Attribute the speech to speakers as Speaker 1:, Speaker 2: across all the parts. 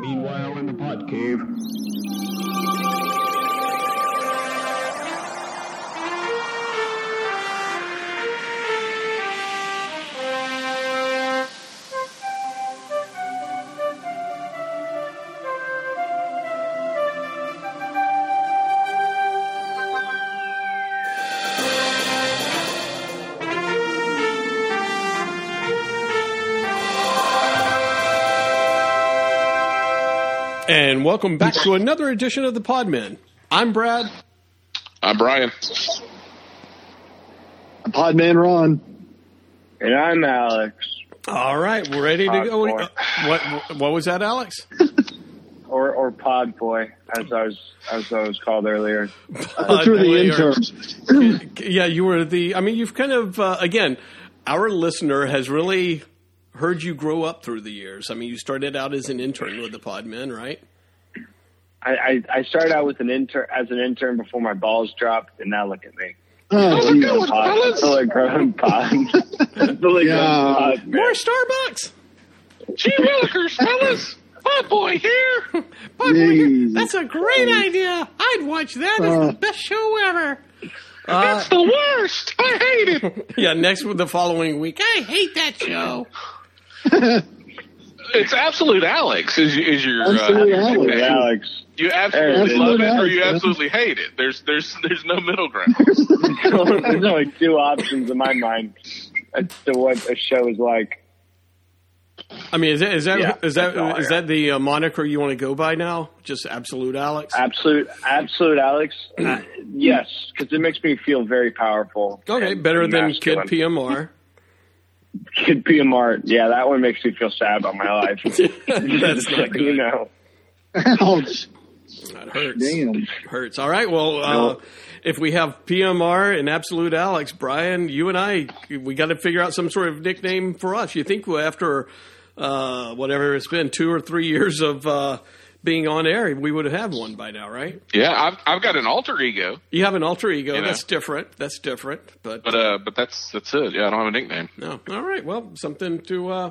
Speaker 1: Meanwhile, in the pod cave.
Speaker 2: And welcome back to another edition of the Podmen. I'm Brad.
Speaker 3: I'm Brian.
Speaker 4: I'm Podman Ron.
Speaker 5: And I'm Alex.
Speaker 2: All right, we're ready to go.
Speaker 5: Pod boy.
Speaker 2: What what was that, Alex?
Speaker 5: Or or Pod Boy, as I was as I was called earlier.
Speaker 4: That's for the
Speaker 2: we are-
Speaker 4: intern.
Speaker 2: Yeah, you were the. I mean, you've kind of uh, again, our listener has really heard you grow up through the years. I mean, you started out as an intern with the Podmen, right?
Speaker 5: I, I, I started out with an intern as an intern before my balls dropped, and now look at me.
Speaker 4: Oh, geez.
Speaker 3: going,
Speaker 5: Pod,
Speaker 3: fellas?
Speaker 5: fully grown pod. fully
Speaker 4: Yeah.
Speaker 5: grown pod. man.
Speaker 2: More Starbucks.
Speaker 3: Gee willikers, fellas. Pod boy here.
Speaker 2: Pod
Speaker 4: Jeez.
Speaker 2: That's a great idea. I'd watch that. It's
Speaker 4: Uh.
Speaker 2: the best show ever.
Speaker 3: That's the worst. I hate it.
Speaker 2: Yeah, next with the following week. I hate that show.
Speaker 3: It's absolute Alex. Is, is your
Speaker 4: Absolute
Speaker 3: uh,
Speaker 4: Alex.
Speaker 5: Hey, Alex.
Speaker 3: You absolutely
Speaker 4: Absolute
Speaker 3: love it, or you absolutely hate it. There's there's there's no middle ground.
Speaker 5: There's only two options in my mind as to what a show is like.
Speaker 2: I mean, is that is that
Speaker 5: Yeah,
Speaker 2: is that
Speaker 5: that's all I
Speaker 2: is that the uh, moniker you want to go by now? Just absolute Alex.
Speaker 5: Absolute, absolute Alex. Uh, yes, because it makes me feel very powerful.
Speaker 2: Okay,
Speaker 5: and
Speaker 2: better than Kid
Speaker 5: masculine.
Speaker 2: PMR.
Speaker 5: Kid PMR. Yeah, that one makes me feel sad about my life.
Speaker 2: That's not
Speaker 5: You
Speaker 2: good.
Speaker 5: know.
Speaker 4: Ouch.
Speaker 2: That hurts.
Speaker 4: Damn.
Speaker 2: Hurts. All right. Well, uh, if we have PMR and Absolute Alex, Brian, you and I, we got to figure out some sort of nickname for us. You think after uh, whatever it's been, two or three years of uh, being on air, we would have had one by now, right?
Speaker 3: yeah, I've I've got an alter ego,
Speaker 2: You have an alter ego.
Speaker 3: You know.
Speaker 2: That's different. That's different. But,
Speaker 3: but uh, but that's that's it. Yeah, I don't have a nickname.
Speaker 2: no. All right. Well, something to uh,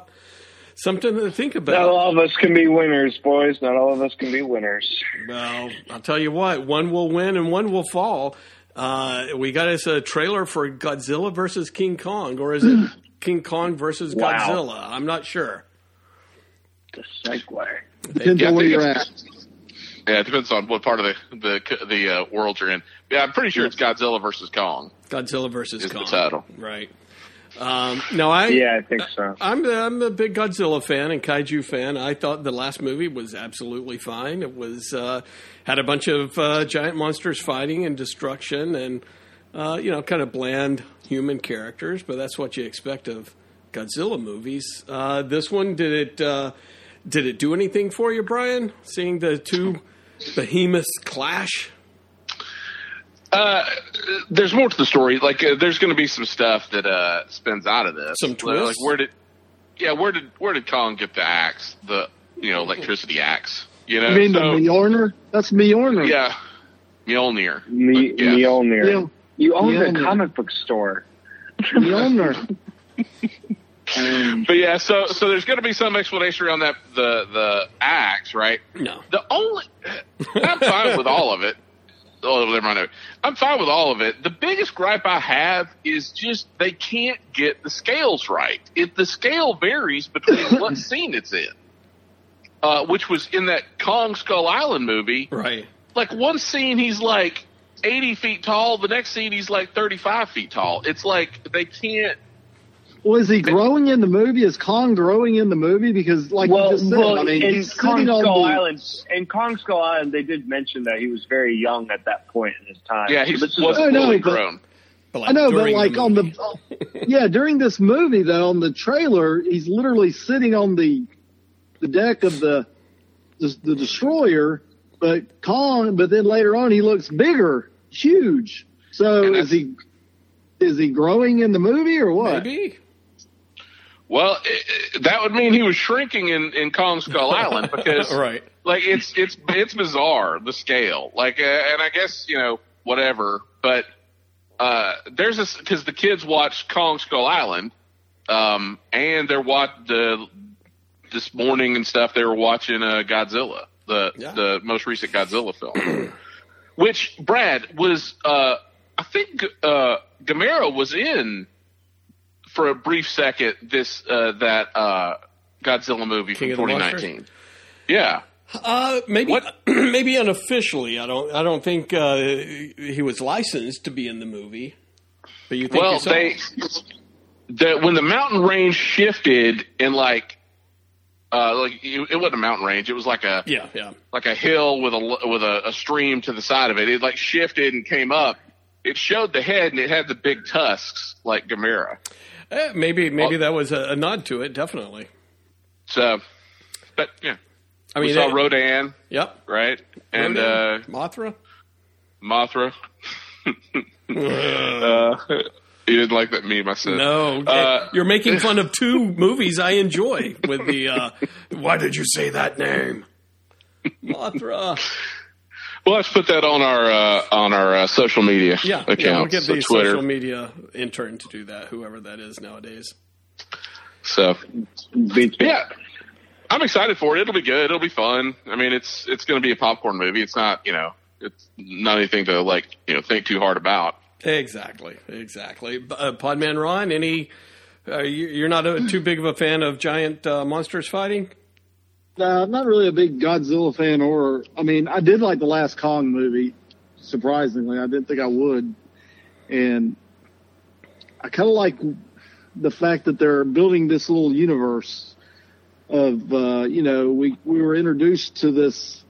Speaker 2: something to think about.
Speaker 5: Not all of us can be winners, boys. Not all of us can be winners.
Speaker 2: Well, I'll tell you what, one will win and one will fall. Uh, we got us a trailer for Godzilla versus King Kong, or is it King Kong versus
Speaker 5: Wow.
Speaker 2: Godzilla? I'm not sure.
Speaker 5: The segue.
Speaker 4: Depends
Speaker 3: Yeah,
Speaker 4: on where you're at.
Speaker 3: Yeah, it depends on what part of the the the uh, world you're in. Yeah, I'm pretty sure it's Godzilla versus Kong.
Speaker 2: Godzilla versus
Speaker 3: Is the title.
Speaker 2: Right. Um, no, I
Speaker 5: Yeah, I think so.
Speaker 2: I'm I'm a big Godzilla fan and kaiju fan. I thought the last movie was absolutely fine. It was uh, had a bunch of uh, giant monsters fighting and destruction, and uh, you know, kind of bland human characters. But that's what you expect of Godzilla movies. Uh, this one did it uh, did it do anything for you, Brian? Seeing the two behemoths clash.
Speaker 3: Uh, there's more to the story. Like, uh, there's going to be some stuff that uh spins out of this.
Speaker 2: Some twists.
Speaker 3: Like, where did? Yeah, where did where did Kong get the axe? The you know electricity axe. You know,
Speaker 4: I mean, the
Speaker 3: so,
Speaker 4: Mjolnir? That's Mjolnir.
Speaker 3: yeah, Mjolnir.
Speaker 5: Me,
Speaker 3: yeah.
Speaker 5: Mjolnir.
Speaker 4: Yeah.
Speaker 5: You own
Speaker 4: Mjolnir.
Speaker 5: the comic book store.
Speaker 4: Mjolnir.
Speaker 5: Um,
Speaker 3: But yeah, so so there's going to be some explanation around that the the axe, right?
Speaker 2: No.
Speaker 3: The only I'm fine with all of it. Oh, never mind. I'm fine with all of it. The biggest gripe I have is just they can't get the scales right. If the scale varies between what scene it's in, uh, which was in that Kong Skull Island movie.
Speaker 2: Right.
Speaker 3: Like one scene he's like 80 feet tall, the next scene he's like 35 feet tall. It's like they can't.
Speaker 4: Well, is he growing in the movie? Is Kong growing in the movie? Because, like
Speaker 5: well,
Speaker 4: you just said,
Speaker 5: well
Speaker 4: I mean,
Speaker 5: in
Speaker 4: he's
Speaker 5: Kong
Speaker 4: sitting on
Speaker 5: Skull
Speaker 4: the,
Speaker 5: Island, in Kong Skull Island, they did mention that he was very young at that point in his time.
Speaker 3: Yeah, he
Speaker 5: this
Speaker 3: wasn't
Speaker 4: I know,
Speaker 3: fully
Speaker 4: but-
Speaker 3: grown.
Speaker 2: But like
Speaker 4: I know, but
Speaker 2: during
Speaker 4: like on
Speaker 2: movie.
Speaker 4: the, yeah, during this movie though, on the trailer, he's literally sitting on the, the deck of the, the, the destroyer, but Kong, but then later on he looks bigger, huge. So
Speaker 3: And
Speaker 4: is he, is he growing in the movie or what?
Speaker 2: maybe.
Speaker 3: Well, i i that would mean he was shrinking in, in Kong Skull Island because,
Speaker 2: Right.
Speaker 3: like, it's it's it's bizarre the scale. Like, uh, and I guess you know whatever, but uh, there's this because the kids watch Kong Skull Island, um, and they're what the this morning and stuff they were watching uh, Godzilla, the
Speaker 2: Yeah.
Speaker 3: the most recent Godzilla film, which Brad was. Uh, I think uh, Gamera was in for a brief second. This uh, that uh, Godzilla movie
Speaker 2: King
Speaker 3: from
Speaker 2: of Monsters?
Speaker 3: 2019. Yeah.
Speaker 2: Uh, maybe
Speaker 3: What?
Speaker 2: maybe unofficially. I don't I don't think uh, he was licensed to be in the movie. But you think
Speaker 3: Well,
Speaker 2: you saw
Speaker 3: they the when the mountain range shifted and like uh like it, it wasn't a mountain range. It was like a
Speaker 2: yeah yeah
Speaker 3: like a hill with a with a, a stream to the side of it. It like shifted and came up. It showed the head and it had the big tusks like Gamera.
Speaker 2: Eh, maybe maybe
Speaker 3: Well-
Speaker 2: that was a, a nod to it. Definitely.
Speaker 3: So, but yeah,
Speaker 2: I
Speaker 3: we
Speaker 2: mean,
Speaker 3: saw
Speaker 2: it-
Speaker 3: Rodan,
Speaker 2: Yep.
Speaker 3: right? And uh,
Speaker 2: Mothra.
Speaker 3: Mothra. uh, you didn't like that meme I said.
Speaker 2: No,
Speaker 3: Uh,
Speaker 2: you're making fun of two movies I enjoy with the. Uh, Why did you say that name? Mothra.
Speaker 3: We'll have to put that on our uh, on our uh, social media
Speaker 2: Yeah,
Speaker 3: accounts.
Speaker 2: yeah. We'll get
Speaker 3: so
Speaker 2: the
Speaker 3: Twitter.
Speaker 2: social media intern to do that, whoever that is nowadays.
Speaker 3: So yeah, I'm excited for it. It'll be good. It'll be fun. I mean, it's it's going to be a popcorn movie. It's not you know it's not anything to like you know think too hard about.
Speaker 2: Exactly, exactly. Uh, Podman Ron, any? Uh, you, you're not a, too big of a fan of giant uh, monsters fighting?
Speaker 4: Uh, I'm not really a big Godzilla fan, or I mean, I did like the last Kong movie. Surprisingly, I didn't think I would, and I kind of like the fact that they're building this little universe of, uh, you know, we we were introduced to this.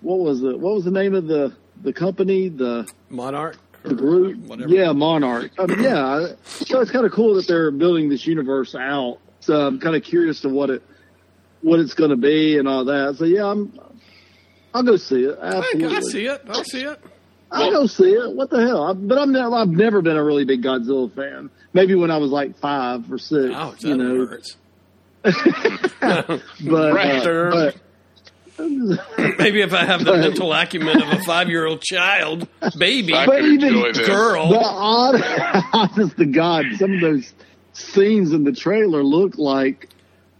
Speaker 4: What was it? What was the name of the the company? The
Speaker 2: Monarch?
Speaker 4: the group.
Speaker 2: Whatever.
Speaker 4: Yeah, Monarch. I mean, yeah. So it's kind of cool that they're building this universe out. So I'm kind of curious to what it what it's going to be and all that. So yeah, I'm. I'll go see it.
Speaker 2: I,
Speaker 4: Absolutely.
Speaker 2: I see it. I'll see it.
Speaker 4: I'll go see it. What the hell? I, but I'm never. I've never been a really big Godzilla fan. Maybe when I was like five or six.
Speaker 2: Ouch,
Speaker 4: you
Speaker 2: that
Speaker 4: know.
Speaker 2: hurts.
Speaker 4: But,
Speaker 3: Right.
Speaker 4: uh, but
Speaker 2: Maybe if I have the mental acumen of a five year old child, baby,
Speaker 3: I
Speaker 4: But even
Speaker 2: girl.
Speaker 4: the odd, honest to God, some of those scenes in the trailer look like,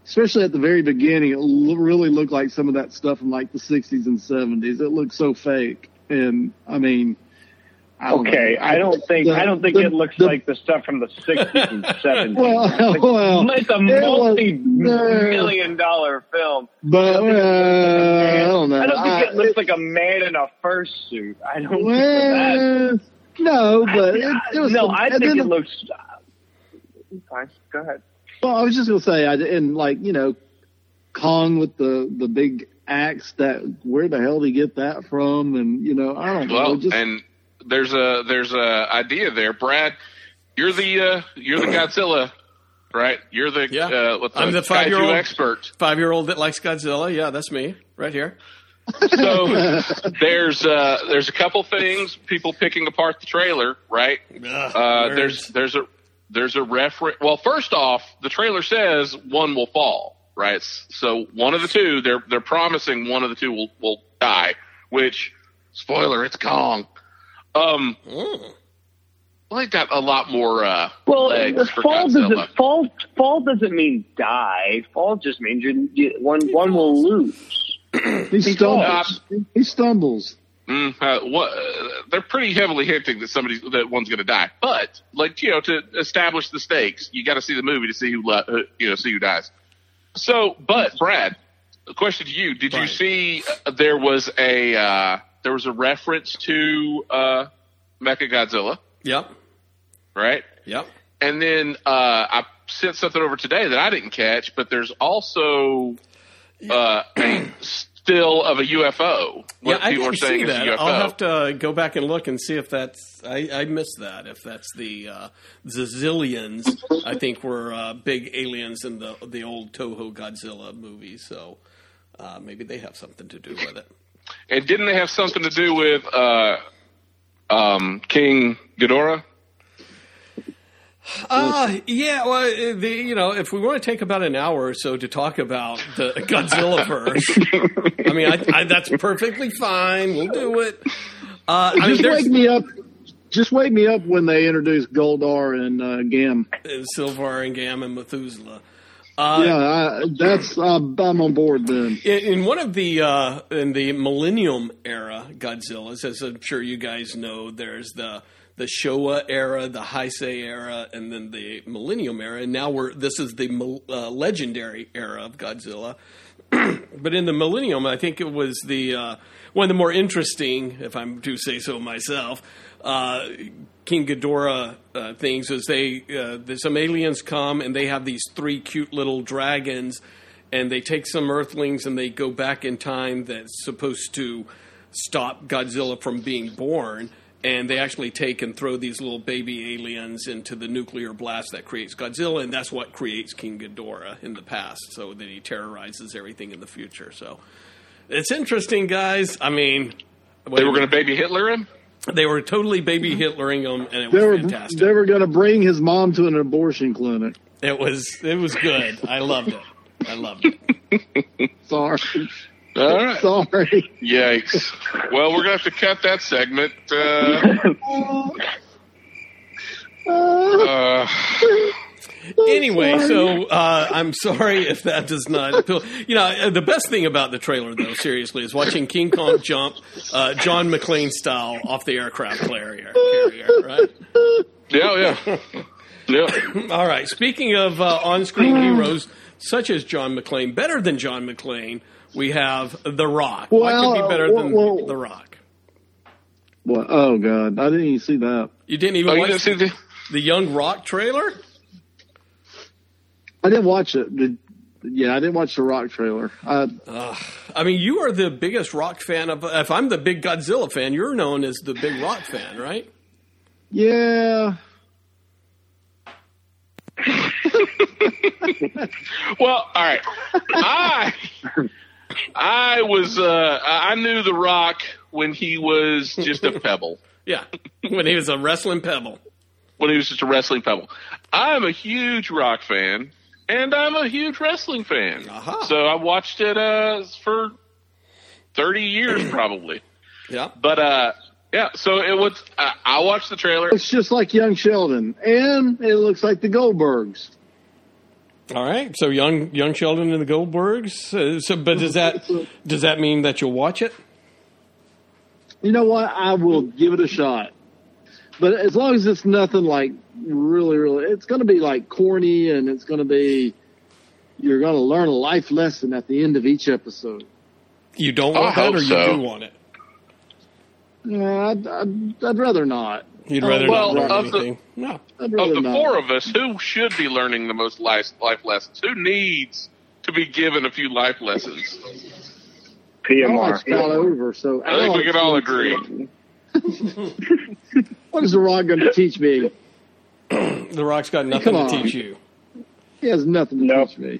Speaker 4: especially at the very beginning, it l- really looked like some of that stuff from like the 60s and 70s. It looked so fake. And I mean, I don't
Speaker 5: Okay,
Speaker 4: know.
Speaker 5: I don't think
Speaker 4: The-
Speaker 5: I don't think
Speaker 4: the-
Speaker 5: it looks
Speaker 4: the-
Speaker 5: like the stuff from the sixties and seventies.
Speaker 4: Well, well,
Speaker 5: it's a multi-million dollar film.
Speaker 4: But uh, I don't know.
Speaker 5: I don't think it
Speaker 4: I-
Speaker 5: looks like a man in a fursuit. I don't
Speaker 4: well, no, but it, it was
Speaker 5: no,
Speaker 4: some-
Speaker 5: I think it looks. Fine, go ahead.
Speaker 4: Well, I was just gonna say, I and like you know, Kong with the the big axe. That where the hell did he get that from? And you know, I don't know.
Speaker 3: Well,
Speaker 4: Just
Speaker 3: and there's a there's a idea there, Brad. You're the uh, you're the Godzilla, right? You're the
Speaker 2: Yeah.
Speaker 3: uh, what's
Speaker 2: I'm the five-year-old.
Speaker 3: expert.
Speaker 2: Five year old that likes Godzilla. Yeah, that's me right here.
Speaker 3: So there's uh, there's a couple things people picking apart the trailer, right? Uh, there's there's a there's a reference. Well, first off, the trailer says one will fall, right? So one of the two, they're they're promising one of the two will will die. Which, spoiler, it's Kong. Um,
Speaker 2: Mm.
Speaker 3: well, they got a lot more uh,
Speaker 5: Well,
Speaker 3: legs for
Speaker 5: fall
Speaker 3: Godzilla.
Speaker 5: doesn't fall. Fall doesn't mean die. Fall just means you, you one one will lose.
Speaker 4: he stumbles.
Speaker 3: Uh,
Speaker 4: he stumbles.
Speaker 3: Mm, uh, what, they're pretty heavily hinting that somebody that one's going to die. But like you know, to establish the stakes, you got to see the movie to see who uh, you know see who dies. So, but Brad, a question to you: Did you see uh, there was a uh, there was a reference to uh, Mecha Godzilla,
Speaker 2: Yep.
Speaker 3: right?
Speaker 2: Yep.
Speaker 3: And then uh, I sent something over today that I didn't catch, but there's also uh, a still of a UFO.
Speaker 2: Yeah,
Speaker 3: What
Speaker 2: I didn't
Speaker 3: are saying
Speaker 2: see that.
Speaker 3: UFO.
Speaker 2: I'll have to go back and look and see if that's. I, I missed that. If that's the uh, Zazillions, I think were uh, big aliens in the the old Toho Godzilla movie. So uh, maybe they have something to do with it.
Speaker 3: And didn't they have something to do with uh, um, King Ghidorah?
Speaker 2: Uh, yeah, well, uh, the, you know, if we want to take about an hour or so to talk about the Godzilla verse, I mean, I, I, that's perfectly fine. We'll do it. Uh, I mean,
Speaker 4: Just
Speaker 2: there's
Speaker 4: wake me up. Just wake me up when they introduce Goldar and uh, Gam.
Speaker 2: uh, Silvar and Gam and Methuselah. Uh,
Speaker 4: yeah, I, that's I'm, I'm on board then.
Speaker 2: In, in one of the uh, in the Millennium era Godzillas, as I'm sure you guys know, there's the the Showa era, the Heisei era, and then the Millennium era. And now we're this is the uh, legendary era of Godzilla. but in the Millennium, I think it was the uh, one of the more interesting, if I do say so myself, uh, King Ghidorah uh, things. Is they uh, some aliens come and they have these three cute little dragons, and they take some Earthlings and they go back in time that's supposed to stop Godzilla from being born. And they actually take and throw these little baby aliens into the nuclear blast that creates Godzilla, and that's what creates King Ghidorah in the past, so that he terrorizes everything in the future. So it's interesting, guys. I mean,
Speaker 3: They were going to baby Hitler him.
Speaker 2: they were totally baby Hitlering him, and it
Speaker 4: They
Speaker 2: was
Speaker 4: were
Speaker 2: fantastic.
Speaker 4: they were going to bring his mom to an abortion clinic.
Speaker 2: It was it was good. I loved it. I loved it.
Speaker 4: Sorry,
Speaker 3: All right.
Speaker 4: sorry.
Speaker 3: Yikes. Well, we're going to have to cut that segment. Uh, uh,
Speaker 2: Anyway, so uh, I'm sorry if that does not appeal. You know, uh, the best thing about the trailer, though, seriously, is watching King Kong jump uh, John McClane style off the aircraft carrier. carrier right?
Speaker 3: yeah, yeah. Yeah.
Speaker 2: All right. Speaking of uh, on-screen heroes such as John McClane, better than John McClane, we have The Rock. What could be better uh,
Speaker 4: well,
Speaker 2: than
Speaker 4: well-
Speaker 2: The Rock?
Speaker 4: What? Oh God, I didn't even see that.
Speaker 2: You didn't even
Speaker 3: Oh, you
Speaker 2: watch
Speaker 3: didn't see the.
Speaker 2: the Young Rock trailer?
Speaker 4: I didn't watch it. Did, yeah, I didn't watch the Rock trailer. I,
Speaker 2: I mean, you are the biggest rock fan of. If I'm the big Godzilla fan, you're known as the big rock fan, right?
Speaker 4: yeah,
Speaker 3: Well, all right. I I was uh I knew The Rock when he was just a pebble.
Speaker 2: Yeah, when he was a wrestling pebble.
Speaker 3: When he was just a wrestling pebble. I'm a huge rock fan and I'm a huge wrestling fan.
Speaker 2: Aha.
Speaker 3: So I watched it uh for 30 years probably.
Speaker 2: Yeah.
Speaker 3: But uh yeah, so it was uh, I watched the trailer.
Speaker 4: It's just like young Sheldon, and it looks like the Goldbergs.
Speaker 2: All right. So young young Sheldon and the Goldbergs. Uh, so, but does that does that mean that you'll watch it?
Speaker 4: You know what? I will give it a shot. But as long as it's nothing like really, really, it's going to be like corny and it's going to be, you're going to learn a life lesson at the end of each episode.
Speaker 2: You don't
Speaker 3: I
Speaker 2: want that,
Speaker 3: hope
Speaker 2: or you do want it?
Speaker 4: Yeah, I'd, I'd, I'd rather not.
Speaker 2: You'd rather
Speaker 3: well,
Speaker 2: not learn
Speaker 3: of the-
Speaker 2: anything. no.
Speaker 4: I'd
Speaker 3: Of the
Speaker 4: not.
Speaker 3: four of us, who should be learning the most life, life lessons? Who needs to be given a few life lessons?
Speaker 4: Alex
Speaker 5: PMR.
Speaker 4: got over, so
Speaker 3: I think we can all agree.
Speaker 4: What is The Rock going to teach me?
Speaker 2: The Rock's got nothing to teach you.
Speaker 4: He has nothing to
Speaker 5: Nope.
Speaker 4: teach me.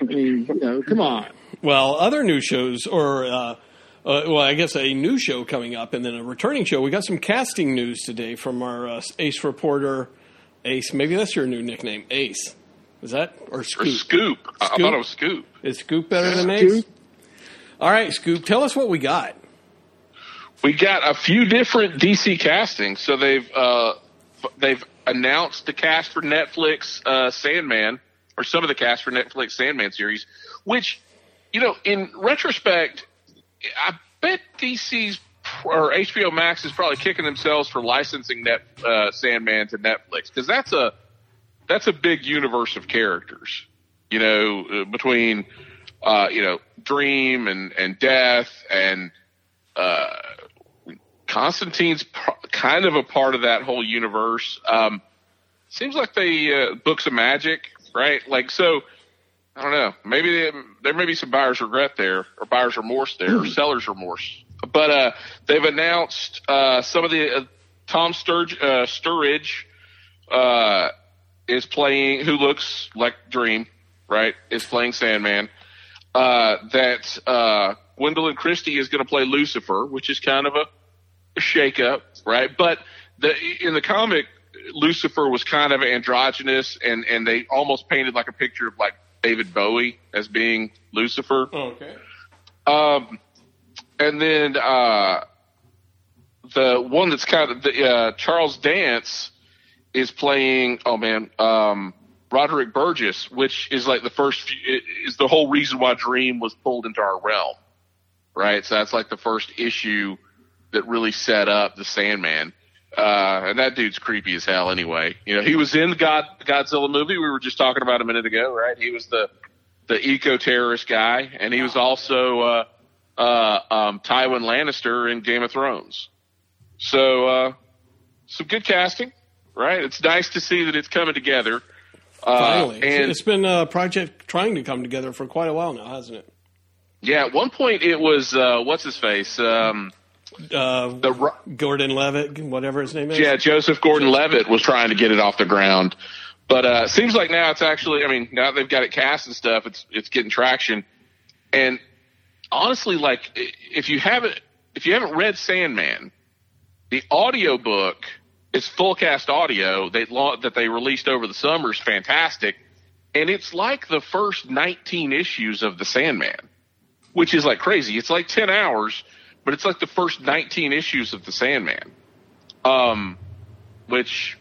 Speaker 4: I mean, you know, come on.
Speaker 2: Well, other new shows, or uh, uh, well, I guess a new show coming up, and then a returning show. We got some casting news today from our uh, Ace reporter, Ace. Maybe that's your new nickname, Ace. Is that or
Speaker 3: Or
Speaker 2: Scoop?
Speaker 3: Scoop. I- I thought it was Scoop.
Speaker 2: Is Scoop better than Ace?
Speaker 4: Scoop?
Speaker 2: All right, Scoop. Tell us what we got.
Speaker 3: We got a few different DC castings. So they've uh, they've announced the cast for Netflix uh, Sandman, or some of the cast for Netflix Sandman series. Which, you know, in retrospect, I bet DC's or HBO Max is probably kicking themselves for licensing Net uh, Sandman to Netflix because that's a that's a big universe of characters. You know, uh, between uh, you know Dream and and Death and uh, Constantine's kind of a part of that whole universe. Um, seems like they uh, books of magic, right? Like so. I don't know. Maybe they, there may be some buyer's regret there, or buyer's remorse there, or seller's remorse. But uh, they've announced uh, some of the uh, Tom Sturge, uh, Sturridge uh, is playing, who looks like Dream, right? Is playing Sandman. Uh, that uh, Gwendoline Christie is going to play Lucifer, which is kind of a, a shakeup, right? But the in the comic, Lucifer was kind of androgynous, and and they almost painted like a picture of like David Bowie as being Lucifer.
Speaker 2: Okay.
Speaker 3: Um, and then uh, the one that's kind of the uh, Charles Dance is playing. Oh man, um, Roderick Burgess, which is like the first few, is the whole reason why Dream was pulled into our realm, right? So that's like the first issue that really set up the Sandman. Uh, and that dude's creepy as hell anyway. You know, he was in the God, Godzilla movie we were just talking about a minute ago, right? He was the, the eco terrorist guy, and he was also, uh, uh, um, Tywin Lannister in Game of Thrones. So, uh, some good casting, right? It's nice to see that it's coming together. Uh,
Speaker 2: Finally,
Speaker 3: and
Speaker 2: it's been a project trying to come together for quite a while now, hasn't it?
Speaker 3: yeah, at one point it was, uh, what's his face? Um,
Speaker 2: Uh,
Speaker 3: the,
Speaker 2: Gordon Levitt, whatever his name is.
Speaker 3: yeah, Joseph Gordon Levitt was trying to get it off the ground. But, uh, seems like now it's actually, I mean, now they've got it cast and stuff, it's, it's getting traction. And honestly, like, if you haven't, if you haven't read Sandman, the audiobook is full cast audio they, that they released over the summer is fantastic. And it's like the first 19 issues of the Sandman, which is like crazy. It's like 10 hours, but it's like the first 19 issues of the Sandman. Um, which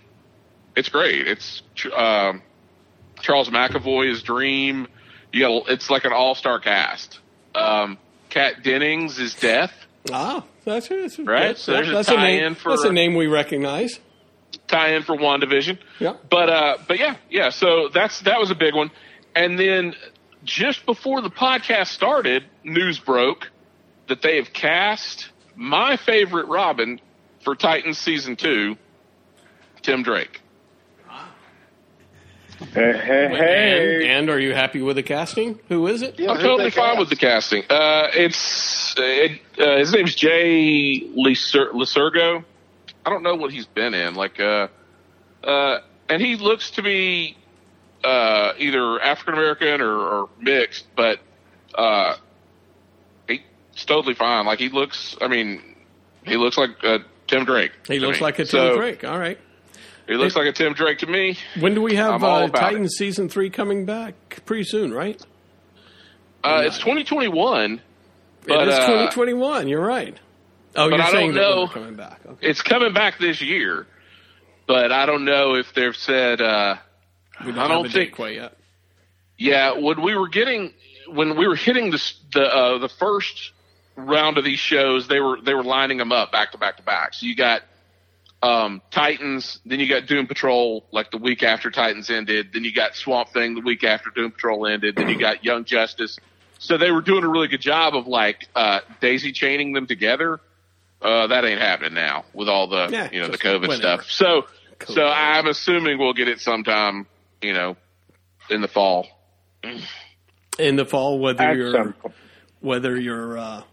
Speaker 3: it's great. It's, um, Charles McAvoy is Dream. You got, it's like an all-star cast. Um, Kat Dennings is Death.
Speaker 2: Ah, that's, that's
Speaker 3: Right,
Speaker 2: That's,
Speaker 3: so there's a
Speaker 2: that's a
Speaker 3: tie-in
Speaker 2: name.
Speaker 3: for-
Speaker 2: that's a name we recognize.
Speaker 3: tie in for WandaVision.
Speaker 2: Yeah.
Speaker 3: But uh but yeah, yeah, so that's that was a big one. And then just before the podcast started, news broke that they have cast my favorite Robin for Titans season 2, Tim Drake.
Speaker 5: Hey, hey,
Speaker 2: And,
Speaker 5: hey.
Speaker 2: and are you happy with the casting? Who is it?
Speaker 4: Yeah,
Speaker 3: I'm totally fine
Speaker 4: cast?
Speaker 3: with the casting. Uh it's uh, it, uh, his name's Jay Liser- Lisergo. I don't know what he's been in like uh uh and he looks to be uh, either African American or, or mixed, but uh, he's totally fine. Like he looks, I mean, he looks like uh, Tim Drake.
Speaker 2: He looks
Speaker 3: me.
Speaker 2: like a Tim
Speaker 3: So,
Speaker 2: Drake. All right.
Speaker 3: He looks like a Tim Drake to me.
Speaker 2: When do we have uh, Titans season three coming back? Pretty soon, right?
Speaker 3: Uh, it's 2021, but
Speaker 2: it is
Speaker 3: uh,
Speaker 2: 2021. You're right. Oh, you're
Speaker 3: I
Speaker 2: saying
Speaker 3: don't
Speaker 2: that
Speaker 3: know-
Speaker 2: coming back. Okay.
Speaker 3: it's coming back this year. But I don't know if they've said. Uh,
Speaker 2: We don't
Speaker 3: I don't think-
Speaker 2: quite yet.
Speaker 3: Yeah, when we were getting when we were hitting the the uh, the first round of these shows, they were they were lining them up back to back to back. So you got um, Titans, then you got Doom Patrol like the week after Titans ended, then you got Swamp Thing the week after Doom Patrol ended, then you got Young Justice. So they were doing a really good job of like uh, daisy chaining them together. Uh, that ain't happening now with all the
Speaker 2: Yeah,
Speaker 3: you know the COVID
Speaker 2: whenever.
Speaker 3: stuff. So
Speaker 2: COVID.
Speaker 3: so I'm assuming we'll get it sometime you know in the fall.
Speaker 2: in the fall, whether
Speaker 5: At
Speaker 2: you're
Speaker 5: some
Speaker 2: whether you're uh,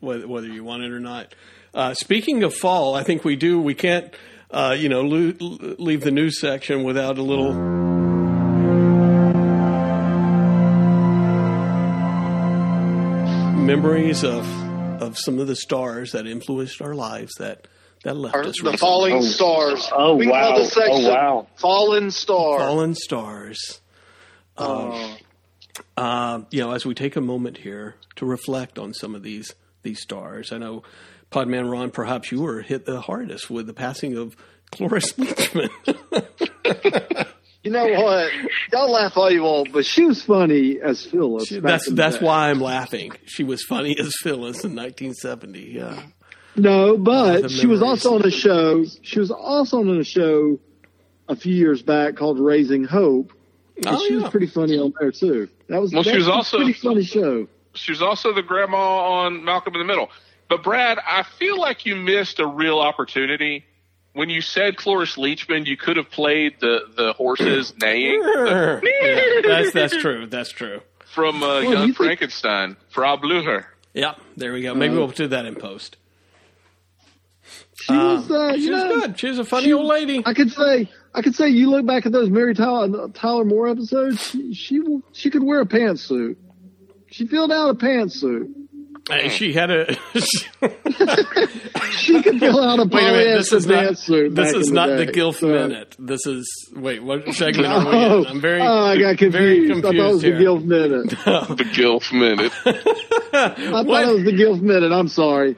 Speaker 2: whether, whether you want it or not. Uh, speaking of fall, I think we do. We can't, uh, you know, lo- leave the news section without a little. Memories of of some of the stars that influenced our lives that that left
Speaker 1: Or
Speaker 2: us.
Speaker 1: the
Speaker 2: recently.
Speaker 1: falling
Speaker 5: Oh.
Speaker 1: stars.
Speaker 5: Oh,
Speaker 1: we
Speaker 5: wow.
Speaker 1: call section
Speaker 5: Oh, wow.
Speaker 1: Fallen Star.
Speaker 2: fallen stars.
Speaker 1: Oh.
Speaker 2: uh, you know, as we take a moment here to reflect on some of these these stars, I know Podman Ron, perhaps you were hit the hardest with the passing of Cloris Leachman.
Speaker 4: You know what? Y'all laugh all you want, but she was funny as Phyllis. back
Speaker 2: that's that's
Speaker 4: day.
Speaker 2: why I'm laughing. She was funny as Phyllis in 1970. Yeah,
Speaker 4: No, but
Speaker 2: the
Speaker 4: she was also on a show. She was also on a show a few years back called Raising Hope. And
Speaker 2: Oh,
Speaker 4: she
Speaker 2: yeah.
Speaker 4: was pretty funny on there too. That was
Speaker 3: Well, she
Speaker 4: that
Speaker 3: was
Speaker 4: a
Speaker 3: also-
Speaker 4: pretty funny show.
Speaker 3: She was also the grandma on Malcolm in the Middle. But Brad, I feel like you missed a real opportunity. When you said Cloris Leachman, you could have played the, the horses neighing
Speaker 2: Yeah, that's that's true. That's true.
Speaker 3: from uh,
Speaker 4: you
Speaker 3: Young
Speaker 4: think-
Speaker 3: Frankenstein, Frau Blücher.
Speaker 2: Yeah, there we go. Maybe we'll do that in post.
Speaker 4: She was, uh,
Speaker 2: She
Speaker 4: you
Speaker 2: was
Speaker 4: know,
Speaker 2: good. She was a funny
Speaker 4: she-
Speaker 2: old lady.
Speaker 4: I could say, I could say, you look back at those Mary Tyler, Tyler Moore episodes. She, she she could wear a pantsuit. She filled out a pantsuit.
Speaker 2: Uh, She had a.
Speaker 4: She could fill out a
Speaker 2: Wait a minute. This is not.
Speaker 4: pantsuit.
Speaker 2: This is
Speaker 4: in
Speaker 2: not the
Speaker 4: day.
Speaker 2: Gilf
Speaker 4: So-
Speaker 2: minute. This is wait. What segment are we in? I'm very.
Speaker 4: oh, I got confused.
Speaker 2: Very
Speaker 4: I thought it was
Speaker 2: confused
Speaker 4: the
Speaker 2: here.
Speaker 4: Gilf minute.
Speaker 3: The Gilf Minute.
Speaker 4: I
Speaker 2: What?
Speaker 4: thought it was the Gilf minute. I'm sorry,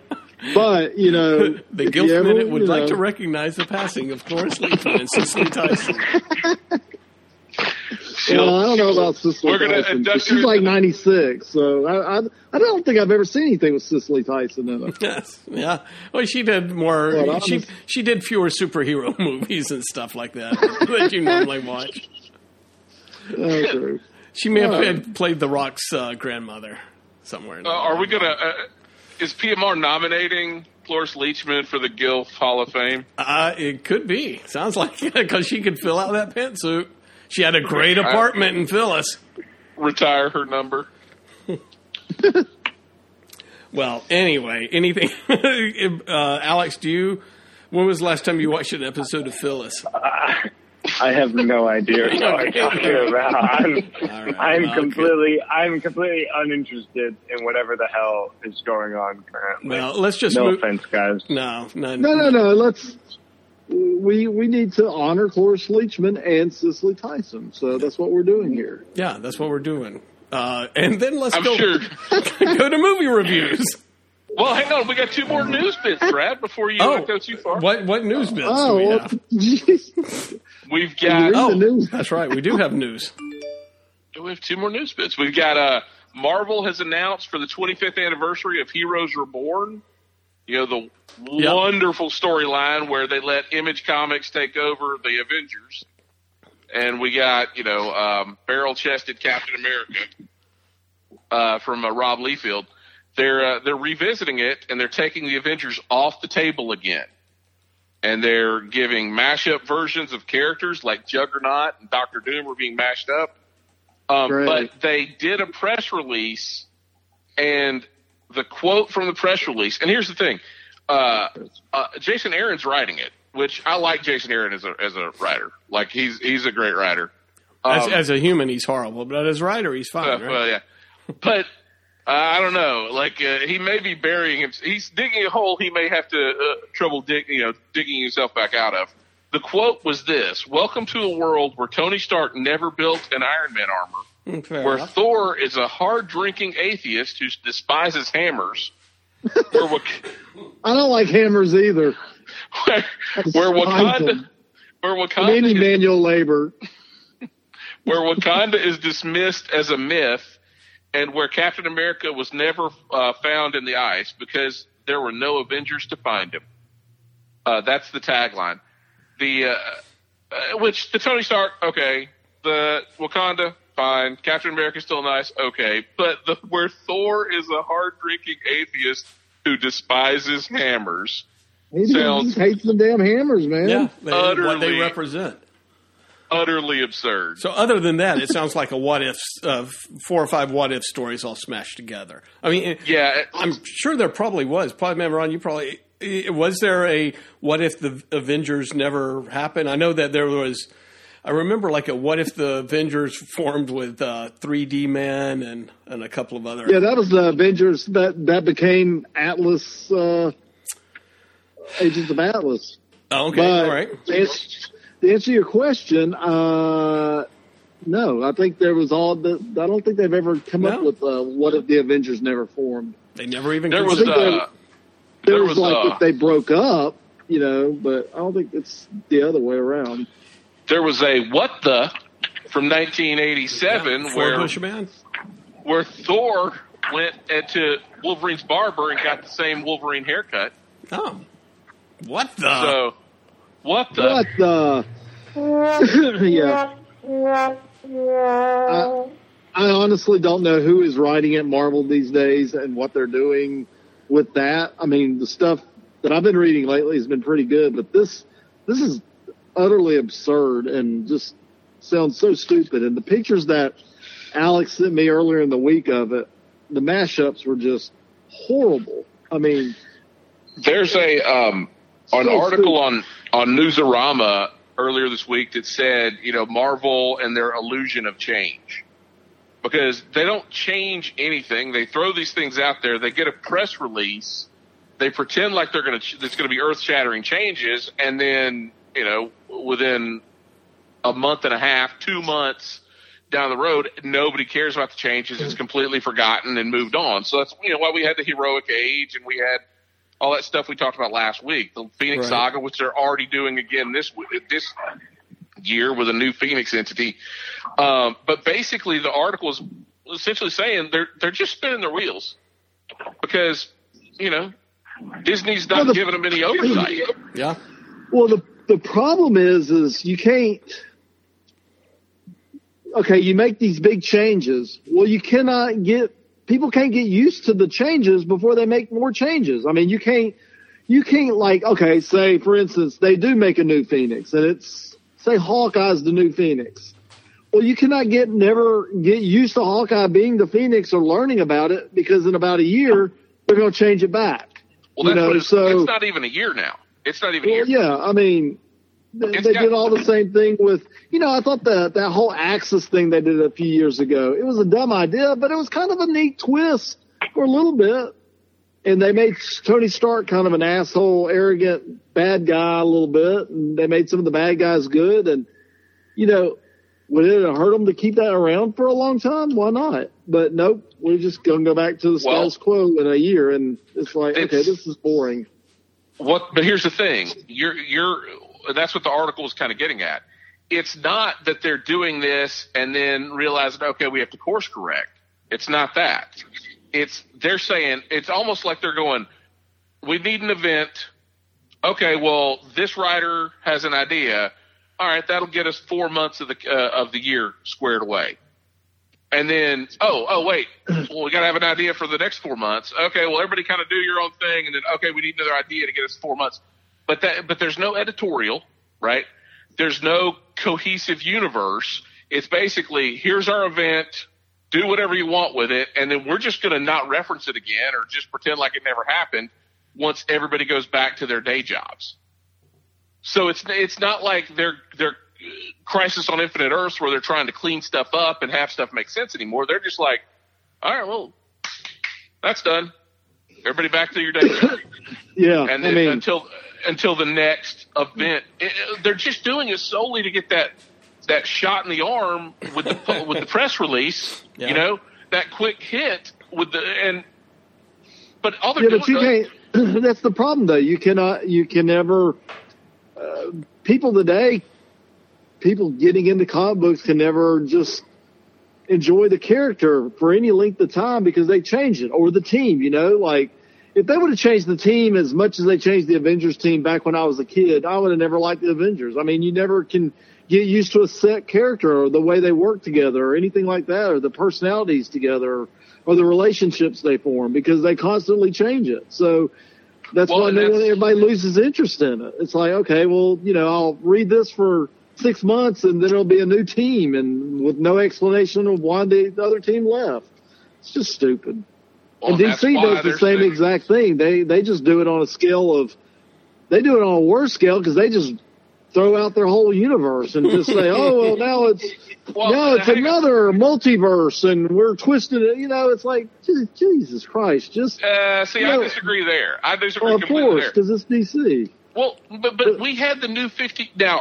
Speaker 4: but you know,
Speaker 2: The
Speaker 4: if
Speaker 2: Gilf
Speaker 4: ever,
Speaker 2: minute would like
Speaker 4: know,
Speaker 2: to recognize the passing of Cloris Leachman and Cicely Tyson.
Speaker 4: Well, I don't know about Cicely
Speaker 3: We're gonna
Speaker 4: Tyson. She's like 96, so I, I I don't think I've ever seen anything with Cicely Tyson in it.
Speaker 2: Yes, yeah. Well, she did more.
Speaker 4: Well,
Speaker 2: she
Speaker 4: honest-
Speaker 2: she did fewer superhero movies and stuff like that that you normally watch.
Speaker 4: Okay.
Speaker 2: She may have
Speaker 4: Oh.
Speaker 2: played The Rock's uh, grandmother somewhere.
Speaker 3: Uh, are we gonna? Uh, is PMR nominating Cloris Leachman for the Gilf Hall of Fame?
Speaker 2: Uh, it could be. Sounds like because she could fill out that pantsuit. She had a great apartment in Phyllis.
Speaker 3: Retire her number.
Speaker 2: Well, anyway, anything? uh, Alex, do you? When was the last time you watched an episode of Phyllis?
Speaker 5: I have no idea what you're talking about. I'm,
Speaker 2: All right,
Speaker 5: I'm
Speaker 2: well,
Speaker 5: completely, I'm completely uninterested in whatever the hell is going on currently.
Speaker 2: Well, let's just
Speaker 5: no
Speaker 2: move.
Speaker 5: offense, guys.
Speaker 2: No, no,
Speaker 4: No, no, no. Let's. We we need to honor Cloris Leachman and Cicely Tyson, so that's what we're doing here.
Speaker 2: Yeah, that's what we're doing. Uh, and then let's
Speaker 3: I'm
Speaker 2: go
Speaker 3: sure.
Speaker 2: go to movie reviews.
Speaker 3: Well, hang on. We got two more news bits, Brad. Before you
Speaker 2: Oh,
Speaker 3: go too far,
Speaker 2: What what news bits do
Speaker 4: Oh,
Speaker 2: we
Speaker 4: well,
Speaker 2: have?
Speaker 3: we've
Speaker 4: Read
Speaker 3: got.
Speaker 4: the
Speaker 2: Oh,
Speaker 4: news.
Speaker 2: that's right. We do have news.
Speaker 3: We have two more news bits. We've got uh, Marvel has announced for the 25th anniversary of Heroes Reborn. You know the
Speaker 2: Yep.
Speaker 3: wonderful storyline where they let Image Comics take over the Avengers, and we got you know um, barrel-chested Captain America uh, from uh, Rob Liefeld. They're uh, they're revisiting it and they're taking the Avengers off the table again, and they're giving mashup versions of characters like Juggernaut and Doctor Doom are being mashed up. Um, but they did a press release, and the quote from the press release. And here's the thing: uh, uh, Jason Aaron's writing it, which I like. Jason Aaron as a as a writer, like he's he's a great writer.
Speaker 2: As,
Speaker 3: Um,
Speaker 2: as a human, he's horrible, but as a writer, he's
Speaker 3: uh,
Speaker 2: fine. right?
Speaker 3: well, yeah, but uh, I don't know. Like uh, he may be burying him. He's digging a hole he may have to uh, trouble dig, you know, digging himself back out of. The quote was this: "Welcome to a world where Tony Stark never built an Iron Man armor,
Speaker 2: fair
Speaker 3: where
Speaker 2: enough.
Speaker 3: Thor is a hard-drinking atheist who despises hammers, where Wak-
Speaker 4: I don't like hammers either.
Speaker 3: where, where
Speaker 4: despise
Speaker 3: Wakanda,
Speaker 4: them.
Speaker 3: where
Speaker 4: Any
Speaker 3: Wakanda, is,
Speaker 4: manual labor.
Speaker 3: where Wakanda is dismissed as a myth, and where Captain America was never uh, found in the ice because there were no Avengers to find him. Uh, that's the tagline. The uh, uh, which the Tony Stark, okay, the Wakanda, fine. Captain America still nice, okay, but the where Thor is a hard drinking atheist who despises hammers.
Speaker 4: He
Speaker 3: Sounds-
Speaker 4: just hates the damn hammers, man.
Speaker 2: Yeah, they, what they represent.
Speaker 3: Utterly absurd.
Speaker 2: So, other than that, it sounds like a what if, uh, four or five what if stories all smashed together. I mean,
Speaker 3: Yeah,
Speaker 2: I'm sure there probably was. Probably, remember on you probably was there a what if the Avengers never happened? I know that there was. I remember like a what if the Avengers formed with uh, 3D Man and and a couple of other.
Speaker 4: Yeah, that was the Avengers that that became Atlas, uh, Agents of Atlas.
Speaker 2: Oh, okay,
Speaker 4: But
Speaker 2: all right.
Speaker 4: to answer, to answer your question, uh, no, I think there was all. The, I don't think they've ever come up with uh, what if the Avengers never formed.
Speaker 2: They never even.
Speaker 3: there was
Speaker 2: considered-
Speaker 3: uh,
Speaker 4: There,
Speaker 3: There
Speaker 4: was,
Speaker 3: was,
Speaker 4: like
Speaker 3: uh,
Speaker 4: if they broke up, you know, but I don't think it's the other way around.
Speaker 3: There was a what the from 1987
Speaker 2: Ford
Speaker 3: where
Speaker 2: Bushman.
Speaker 3: where Thor went into Wolverine's barber and got the same Wolverine haircut.
Speaker 2: Oh, what the?
Speaker 3: So what the?
Speaker 4: What the? yeah. I, I honestly don't know who is writing at Marvel these days and what they're doing with that. I mean, the stuff that I've been reading lately has been pretty good, but this this is utterly absurd and just sounds so stupid. And the pictures that Alex sent me earlier in the week of it, the mashups were just horrible. I mean,
Speaker 3: There's a um, an
Speaker 4: So
Speaker 3: article on on Newsarama earlier this week that said you know Marvel and their illusion of change because they don't change anything. They throw these things out there. They get a press release. They pretend like they're going to there's going to be earth shattering changes, and then you know within a month and a half, two months down the road, nobody cares about the changes. It's completely forgotten and moved on. So that's you know why we had the heroic age and we had all that stuff we talked about last week, the Phoenix
Speaker 2: Right.
Speaker 3: Saga, which they're already doing again this this year with a new Phoenix entity. Um, but basically, the article is essentially saying they're they're just spinning their wheels because you know Disney's not
Speaker 4: Well, the-
Speaker 3: giving them any oversight.
Speaker 2: Yeah.
Speaker 4: Well, the the problem is, is you can't. Okay, you make these big changes. Well, you cannot get people can't get used to the changes before they make more changes. I mean, you can't you can't like okay, say for instance they do make a new Phoenix and it's say Hawkeye's the new Phoenix. Well, you cannot get never get used to Hawkeye being the Phoenix or learning about it because in about a year they're going to change it back.
Speaker 3: Well,
Speaker 4: You
Speaker 3: that's
Speaker 4: know,
Speaker 3: what it's,
Speaker 4: so-
Speaker 3: it's not even a year now. It's not even
Speaker 4: Well,
Speaker 3: year.
Speaker 4: yeah, I mean, they, they
Speaker 3: got-
Speaker 4: did all the same thing with, you know, I thought that that whole Axis thing they did a few years ago, it was a dumb idea, but it was kind of a neat twist for a little bit. And they made Tony Stark kind of an asshole, arrogant, bad guy a little bit, and they made some of the bad guys good. And, you know, would it have hurt them to keep that around for a long time? Why not? But nope, we're just going to go back to the
Speaker 3: Well-
Speaker 4: status quo in a year. And it's like, okay, this is boring.
Speaker 3: What? But here's the thing. You're you're. That's what the article is kind of getting at. It's not that they're doing this and then realizing, okay, we have to course correct. It's not that. It's they're saying it's almost like they're going, we need an event. Okay, well, this writer has an idea. All right, that'll get us four months of the uh, of the year squared away. And then, oh, oh, wait, well, we got to have an idea for the next four months. Okay, well, everybody kind of do your own thing, and then okay, we need another idea to get us four months. But that, but there's no editorial, right? There's no cohesive universe. It's basically here's our event, do whatever you want with it, and then we're just going to not reference it again or just pretend like it never happened once everybody goes back to their day jobs. So it's it's not like they're they're Crisis on Infinite Earths where they're trying to clean stuff up and have stuff make sense anymore. They're just like, all right, well, that's done. Everybody back to your day.
Speaker 4: Yeah.
Speaker 3: and
Speaker 4: I
Speaker 3: then
Speaker 4: mean,
Speaker 3: until until the next event, It- they're just doing it solely to get that that shot in the arm with the with the press release.
Speaker 2: Yeah.
Speaker 3: You know, that quick hit with the and. But all they're
Speaker 4: Yeah,
Speaker 3: doing,
Speaker 4: but you can't. That's the problem, though. You cannot. You can never. Uh, people today, people getting into comic books can never just enjoy the character for any length of time because they change it or the team. You know, like if they would have changed the team as much as they changed the Avengers team back when I was a kid, I would have never liked the Avengers. I mean, you never can get used to a set character or the way they work together or anything like that or the personalities together or the relationships they form because they constantly change it. So that's
Speaker 3: Well,
Speaker 4: why
Speaker 3: that's-
Speaker 4: everybody loses interest in it. It's like, okay, well, you know, I'll read this for six months and then it'll be a new team and with no explanation of why the other team left. It's just stupid.
Speaker 3: Well,
Speaker 4: and DC does the same
Speaker 3: saying-
Speaker 4: exact thing. They they just do it on a scale of they do it on a worse scale because they just throw out their whole universe and just say, oh well, now it's
Speaker 3: Well,
Speaker 4: now it's
Speaker 3: hang on.
Speaker 4: another multiverse and we're twisting it. You know, it's like Jesus Christ, just
Speaker 3: Uh, see, I
Speaker 4: No.
Speaker 3: disagree there. I disagree
Speaker 4: well, of course because it's DC.
Speaker 3: Well, but but we had the new fifty. Now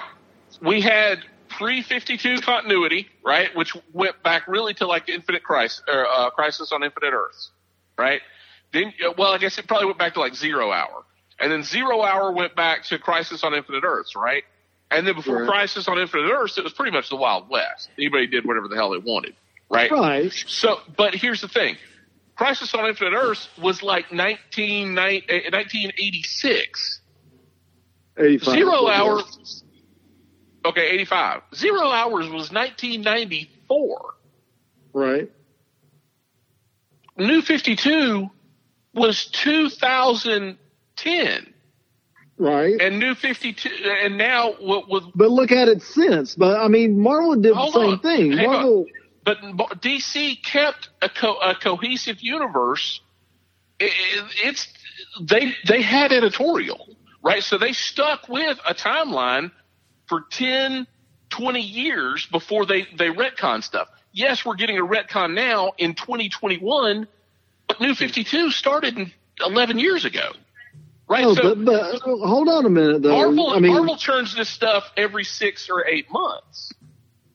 Speaker 3: we had pre fifty two continuity, right, which went back really to like Infinite Crisis or uh, Crisis on Infinite Earths, right? Then, uh, well, I guess it probably went back to like Zero Hour, and then Zero Hour went back to Crisis on Infinite Earths, right? And then before
Speaker 4: Right.
Speaker 3: Crisis on Infinite Earths, it was pretty much the Wild West. Anybody did whatever the hell they wanted, right?
Speaker 4: Right.
Speaker 3: So, but here's the thing. Crisis on Infinite Earths was like 19, 1986.
Speaker 4: 85.
Speaker 3: Zero Hour. Okay, 85. Zero Hours was 1994.
Speaker 4: Right.
Speaker 3: New 52 was 2010.
Speaker 4: Right.
Speaker 3: And New 52, and now with, with
Speaker 4: But look at it since. But I mean, Marvel did the same
Speaker 3: on.
Speaker 4: thing.
Speaker 3: Hang on.
Speaker 4: Marvel.
Speaker 3: but DC kept a, co- a cohesive universe. It, it- it's they they had editorial, right? So they stuck with a timeline for 10, 20 years before they they retcon stuff. Yes, we're getting a retcon now in 2021, but New 52 started in 11 years ago. Right?
Speaker 4: Oh,
Speaker 3: so
Speaker 4: but, but hold on a minute though.
Speaker 3: Marvel
Speaker 4: I mean,
Speaker 3: Marvel turns this stuff every 6 or 8 months.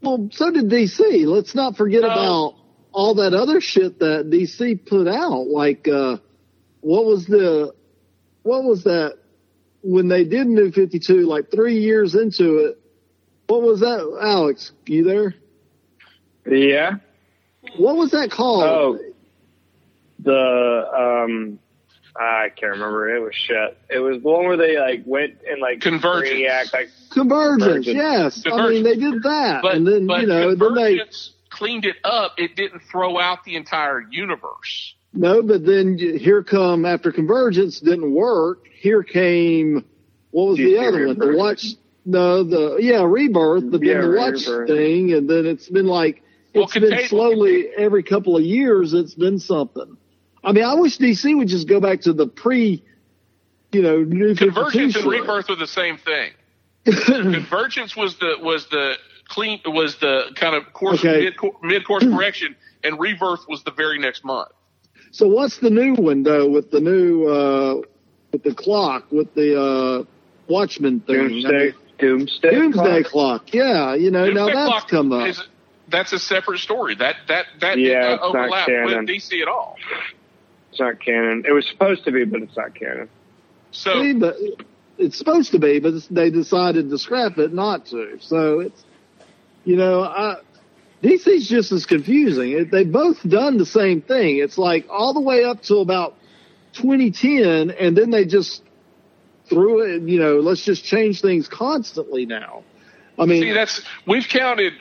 Speaker 4: well, so did DC. Let's not forget
Speaker 3: No.
Speaker 4: about all that other shit that DC put out. Like, uh, what was the, what was that when they did New 52, like three years into it, What was that, Alex? You there?
Speaker 5: Yeah.
Speaker 4: What was that called?
Speaker 5: Oh, the um, I can't remember. It was shit. It was the one where they like went and like
Speaker 3: Convergence.
Speaker 5: Brainiac, like
Speaker 4: Convergence.
Speaker 5: Convergence.
Speaker 4: Yes. I mean, they did that,
Speaker 3: But,
Speaker 4: and then
Speaker 3: but
Speaker 4: you know, then they
Speaker 3: Convergence cleaned it up. It didn't throw out the entire universe.
Speaker 4: No, but then here come after Convergence didn't work. Here came what was the other one? The Watch. No, the yeah, Rebirth, but
Speaker 5: Yeah,
Speaker 4: then the Watch
Speaker 5: Rebirth.
Speaker 4: thing, and then it's been like
Speaker 3: Well,
Speaker 4: it's been slowly every couple of years. It's been something. I mean, I wish DC would just go back to the pre, you know, new
Speaker 3: Convergence and. Rebirth were the same thing. Convergence was the was the clean was the kind of course
Speaker 4: Okay.
Speaker 3: mid mid course correction, and Rebirth was the very next month.
Speaker 4: So what's the new one though with the new uh with the clock with the uh Watchman thing? I
Speaker 5: Doomsday.
Speaker 4: mean,
Speaker 5: Doomsday.
Speaker 4: Doomsday
Speaker 5: Clock.
Speaker 4: clock. Yeah, you know now that's
Speaker 3: Clock
Speaker 4: come up.
Speaker 3: is- that's a separate story. That that that
Speaker 5: Yeah,
Speaker 3: did not
Speaker 5: it's not
Speaker 3: overlap with
Speaker 5: canon.
Speaker 3: DC at all.
Speaker 5: It's not canon. It was supposed to be, but it's not canon.
Speaker 3: So
Speaker 4: See, but it's supposed to be, but they decided to scrap it not to. So it's you know I. DC's just as confusing. It, they've both done the same thing. It's like all the way up to about 2010, and then they just threw it. You know, let's just change things constantly now. I mean,
Speaker 3: see, that's we've counted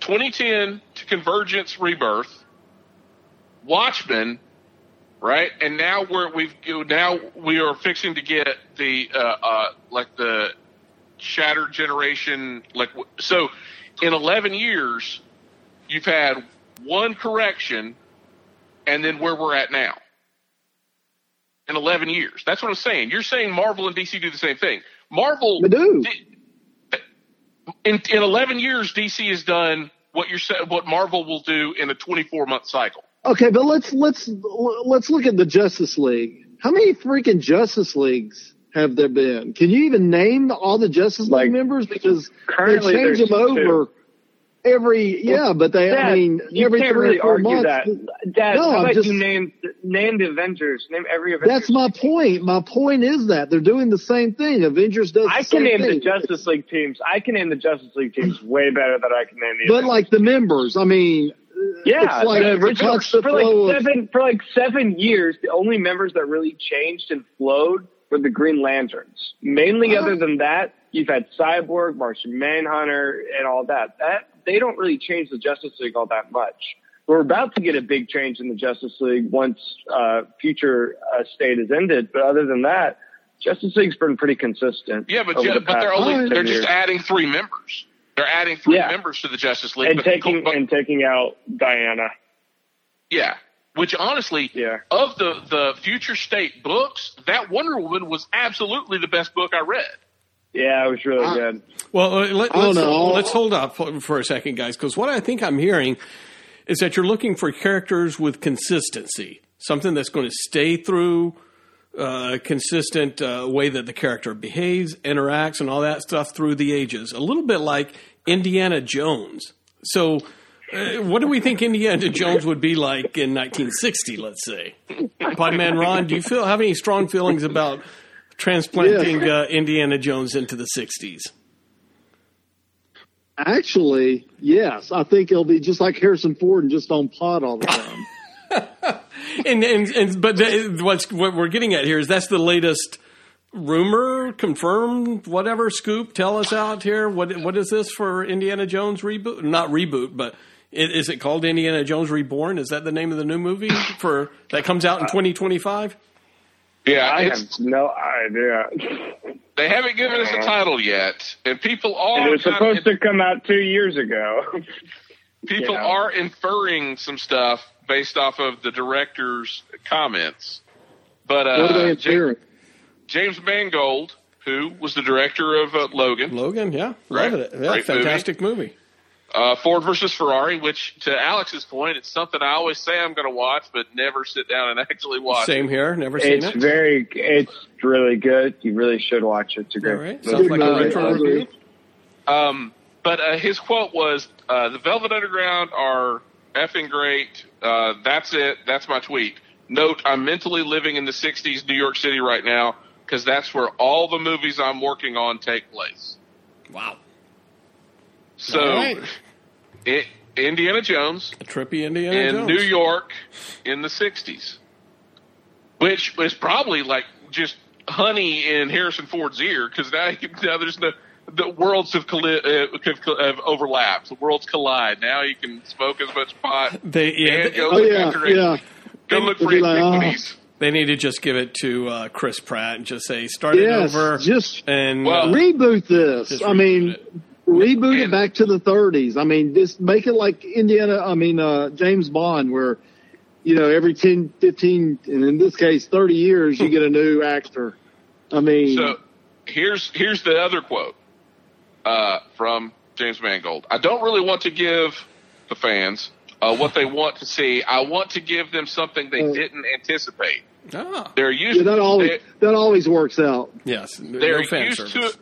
Speaker 3: 2010 to Convergence Rebirth, Watchmen, right, and now we're we've now we are fixing to get the uh, uh like the Shattered Generation like so in 11 years you've had one correction and then where we're at now in 11 years. That's what I'm saying. You're saying Marvel and DC do the same thing. Marvel
Speaker 4: They do.
Speaker 3: di- in in 11 years DC has done what you're sa- what Marvel will do in a 24 month cycle.
Speaker 4: Okay, but let's let's let's look at the Justice League. How many freaking Justice Leagues have there been? Can you even name all the Justice League
Speaker 5: Like,
Speaker 4: members? Because they
Speaker 5: currently
Speaker 4: change them
Speaker 5: there's
Speaker 4: over every yeah, but they I mean
Speaker 5: you
Speaker 4: every
Speaker 5: can't
Speaker 4: three
Speaker 5: really argue
Speaker 4: months.
Speaker 5: that. Dad,
Speaker 4: No,
Speaker 5: how about
Speaker 4: just-
Speaker 5: you name name the Avengers? Name every Avenger.
Speaker 4: That's my point. My point is that they're doing the same thing. Avengers does. The
Speaker 5: I can name
Speaker 4: thing.
Speaker 5: the Justice League teams. I can name the Justice League teams way better than I can name the.
Speaker 4: but
Speaker 5: Avengers.
Speaker 4: like the members, I mean,
Speaker 5: yeah,
Speaker 4: it's like
Speaker 5: the-
Speaker 4: the
Speaker 5: for,
Speaker 4: constant
Speaker 5: for
Speaker 4: flow
Speaker 5: like
Speaker 4: of-
Speaker 5: seven for like seven years, the only members that really changed and flowed were the Green Lanterns. Mainly,
Speaker 4: Oh.
Speaker 5: other than that, you've had Cyborg, Martian Manhunter, and all that. That they don't really change the Justice League all that much. We're about to get a big change in the Justice League once uh, future uh, state is ended. But other than that, Justice League's been pretty consistent.
Speaker 3: Yeah, but
Speaker 5: the
Speaker 3: but they're only they're just adding three members. They're adding three
Speaker 5: Yeah.
Speaker 3: members to the Justice League
Speaker 5: and
Speaker 3: but-
Speaker 5: taking
Speaker 3: but-
Speaker 5: and taking out Diana.
Speaker 3: yeah. Which honestly,
Speaker 5: Yeah.
Speaker 3: of the the future state books, that Wonder Woman was absolutely the best book I read.
Speaker 5: Yeah, it was really
Speaker 4: I-
Speaker 5: good.
Speaker 2: Well, uh, let,
Speaker 4: I don't
Speaker 2: let's,
Speaker 4: know.
Speaker 2: let's hold up for, for a second, guys, because what I think I'm hearing is that you're looking for characters with consistency, something that's going to stay through, uh, consistent uh, way that the character behaves, interacts, and all that stuff through the ages. A little bit like Indiana Jones. So, uh, what do we think Indiana Jones would be like in 1960? Let's say. Podman Ron, do you feel have any strong feelings about transplanting uh, Indiana Jones into the 60s?
Speaker 4: actually, yes, I think it'll be just like Harrison Ford and just on pot all the time.
Speaker 2: and, and, and but the, what's what we're getting at here is that's the latest rumor, confirmed, whatever scoop. Tell us out here. What what is this for Indiana Jones reboot? Not reboot, but it, is it called Indiana Jones Reborn? Is that the name of the new movie for that comes out in twenty twenty five?
Speaker 3: Yeah,
Speaker 5: I
Speaker 3: it's,
Speaker 5: have no idea.
Speaker 3: they haven't given us a title yet, and people are
Speaker 5: It was supposed
Speaker 3: of,
Speaker 5: to come out two years ago.
Speaker 3: people
Speaker 5: yeah.
Speaker 3: are inferring some stuff based off of the director's comments. But
Speaker 4: what are they
Speaker 3: uh,
Speaker 4: inferring?
Speaker 3: James Mangold, who was the director of uh, Logan,
Speaker 2: Logan, yeah,
Speaker 3: Right.
Speaker 2: love it. Yeah,
Speaker 3: Great movie.
Speaker 2: fantastic movie.
Speaker 3: Uh, Ford versus Ferrari, which to Alex's point, it's something I always say I'm going to watch, but never sit down and actually watch.
Speaker 2: Same here. Never seen
Speaker 5: it's
Speaker 2: it.
Speaker 5: very, it's really good. You really should watch it. It's a great.
Speaker 2: All right.
Speaker 5: movie.
Speaker 2: Sounds like a
Speaker 4: Uh,
Speaker 2: retro review.
Speaker 3: Um, but uh, his quote was, uh, "The Velvet Underground are effing great. Uh, that's it. That's my tweet. Note: I'm mentally living in the '60s New York City right now because that's where all the movies I'm working on take place.
Speaker 2: Wow.
Speaker 3: So,
Speaker 2: All right.
Speaker 3: It, Indiana Jones
Speaker 2: A trippy Indiana
Speaker 3: in
Speaker 2: Jones.
Speaker 3: New York in the '60s, which was probably like just honey in Harrison Ford's ear because now, now there's no the worlds have, colli- uh, have, have overlapped. The worlds collide. Now you can smoke as much pot
Speaker 2: They yeah,
Speaker 3: and
Speaker 2: they,
Speaker 3: go
Speaker 4: Oh
Speaker 3: look
Speaker 4: yeah,
Speaker 3: after
Speaker 4: yeah.
Speaker 3: Go look for
Speaker 4: They'll like, oh.
Speaker 3: antiquities.
Speaker 2: they need to just give it to uh, Chris Pratt and just say start it over
Speaker 4: just
Speaker 2: and
Speaker 3: Well,
Speaker 2: uh,
Speaker 4: reboot this.
Speaker 2: Just
Speaker 4: I mean,
Speaker 2: it.
Speaker 4: Reboot it back to the 30s. I mean, just make it like Indiana. I mean, uh, James Bond, where you know every 10, 15, and in this case, 30 years, you get a new actor. I mean,
Speaker 3: So here's here's the other quote uh, from James Mangold. I don't really want to give the fans uh, what they want to see. I want to give them something they
Speaker 4: Uh,
Speaker 3: didn't anticipate.
Speaker 2: ah,
Speaker 3: They're used.
Speaker 4: yeah, that always
Speaker 3: they,
Speaker 4: that always works out.
Speaker 2: yes,
Speaker 3: they're
Speaker 2: fan
Speaker 3: used
Speaker 2: service.
Speaker 3: to.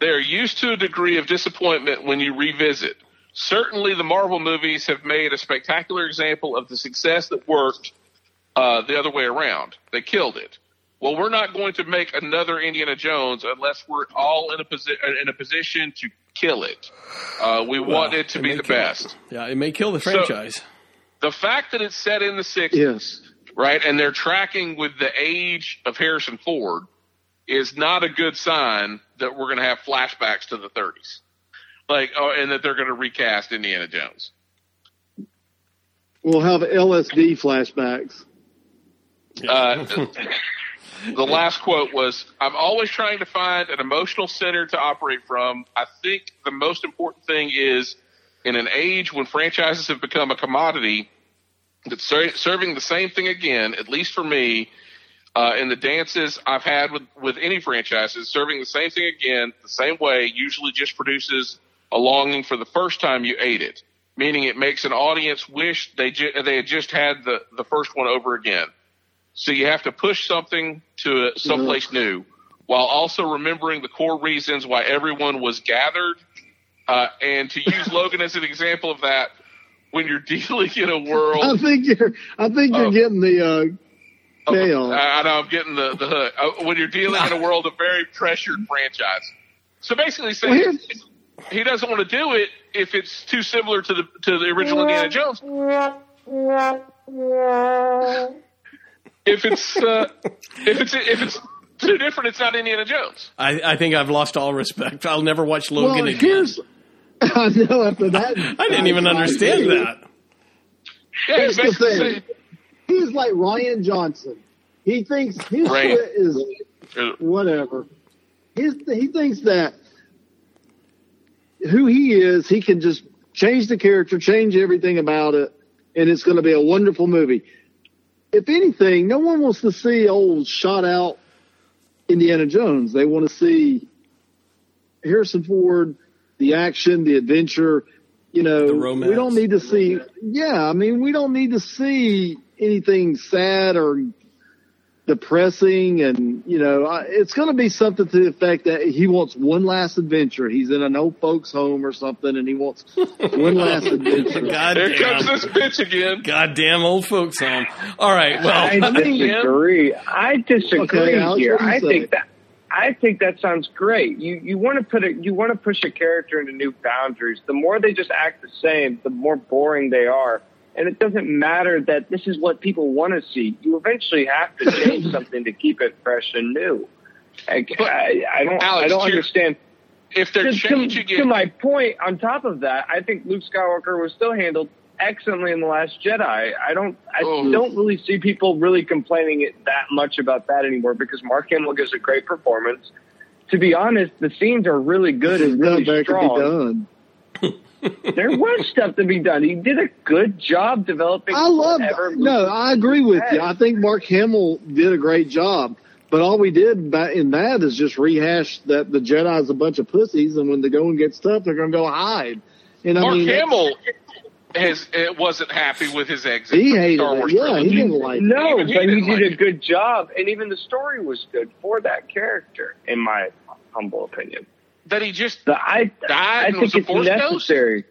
Speaker 3: They're used to a degree of disappointment when you revisit. Certainly, the Marvel movies have made a spectacular example of the success that worked uh, the other way around. They killed it. Well, we're not going to make another Indiana Jones unless we're all in a posi- in a position to kill it. Uh, we
Speaker 2: Well,
Speaker 3: want it to
Speaker 2: it
Speaker 3: be the
Speaker 2: kill it.
Speaker 3: best.
Speaker 2: Yeah, it may kill the
Speaker 3: So-
Speaker 2: franchise.
Speaker 3: The fact that it's set in the 60s,
Speaker 4: Yes.
Speaker 3: right, and they're tracking with the age of Harrison Ford is not a good sign that we're going to have flashbacks to the 30s. Like, oh, and that they're going to recast Indiana Jones.
Speaker 4: We'll have LSD flashbacks.
Speaker 3: Uh, the last quote was, I'm always trying to find an emotional center to operate from. I think the most important thing is in an age when franchises have become a commodity, that ser- serving the same thing again, at least for me, uh, in the dances I've had with, with any franchises, serving the same thing again, the same way, usually just produces a longing for the first time you ate it, meaning it makes an audience wish they ju- they had just had the, the first one over again. So you have to push something to someplace new while also remembering the core reasons why everyone was gathered. Uh, and to use Logan as an example of that, when you're dealing in a world, I
Speaker 4: think you're. I think you're getting the. Uh, chaos.
Speaker 3: I, I know I'm getting the, the hook. Uh, when you're dealing in a world of very pressured franchise. So basically saying
Speaker 4: Well,
Speaker 3: he doesn't want to do it if it's too similar to the, to the original Indiana Jones. If it's, uh, if it's, if it's too different, it's not Indiana Jones.
Speaker 2: I, I think I've lost all respect. I'll never watch Logan
Speaker 4: well,
Speaker 2: again.
Speaker 4: here's. I know after that.
Speaker 2: I didn't even understand that.
Speaker 3: Yeah,
Speaker 4: Here's the
Speaker 3: basically
Speaker 4: thing.
Speaker 3: Saying,
Speaker 4: He's like Rian Johnson. He thinks his
Speaker 3: Right.
Speaker 4: shit is whatever. His he thinks that who he is, he can just change the character, change everything about it, and it's going to be a wonderful movie. If anything, no one wants to see old shot out Indiana Jones. They want to see Harrison Ford, the action, the adventure. You know,
Speaker 2: The romance.
Speaker 4: we don't need to see. Yeah, I mean, we don't need to see anything sad or depressing and you know I, it's going to be something to the effect that he wants one last adventure he's in an old folks home or something and he wants one last adventure
Speaker 2: God
Speaker 3: here comes
Speaker 2: damn.
Speaker 3: this bitch again.
Speaker 2: Goddamn old folks home. All right, well,
Speaker 5: I
Speaker 4: mean,
Speaker 5: disagree. I disagree
Speaker 4: Okay, Alex,
Speaker 5: here.
Speaker 4: what do you
Speaker 5: I
Speaker 4: say?
Speaker 5: think that I think that sounds great. You you want to put a you want to push a character into new boundaries. The more they just act the same, the more boring they are. And it doesn't matter that this is what people want to see. You eventually have to change something to keep it fresh and new. I, I, I don't
Speaker 3: Alex,
Speaker 5: I don't understand.
Speaker 3: If they're
Speaker 5: To, to,
Speaker 3: changing
Speaker 5: to
Speaker 3: it,
Speaker 5: my point, on top of that, I think Luke Skywalker was still handled excellently in the Last Jedi. I don't, I
Speaker 3: Oh.
Speaker 5: don't really see people really complaining it that much about that anymore because Mark Hamill gives a great performance. To be honest, the scenes are really good and
Speaker 4: Stuff
Speaker 5: really
Speaker 4: that be
Speaker 5: strong.
Speaker 4: Done
Speaker 5: There was stuff to be done. He did a good job developing.
Speaker 4: I love
Speaker 5: whatever
Speaker 4: no I agree with you I think Mark Hamill did a great job but all we did in that is just rehash that the Jedi's a bunch of pussies and when the going gets tough they're going to go hide and I
Speaker 3: Mark
Speaker 4: mean
Speaker 3: Hamill has it wasn't happy with his exit.
Speaker 4: he hated
Speaker 3: Star
Speaker 4: it
Speaker 3: Wars
Speaker 4: yeah he didn't like.
Speaker 5: No,
Speaker 3: Even he
Speaker 5: but he
Speaker 3: didn't
Speaker 5: did
Speaker 3: like
Speaker 5: a
Speaker 3: it.
Speaker 5: good job, and even the story was good for that character, in my humble opinion.
Speaker 3: That he just
Speaker 5: The, I,
Speaker 3: Died
Speaker 5: I
Speaker 3: and
Speaker 5: think
Speaker 3: was a
Speaker 5: it's
Speaker 3: force ghost?
Speaker 5: necessary.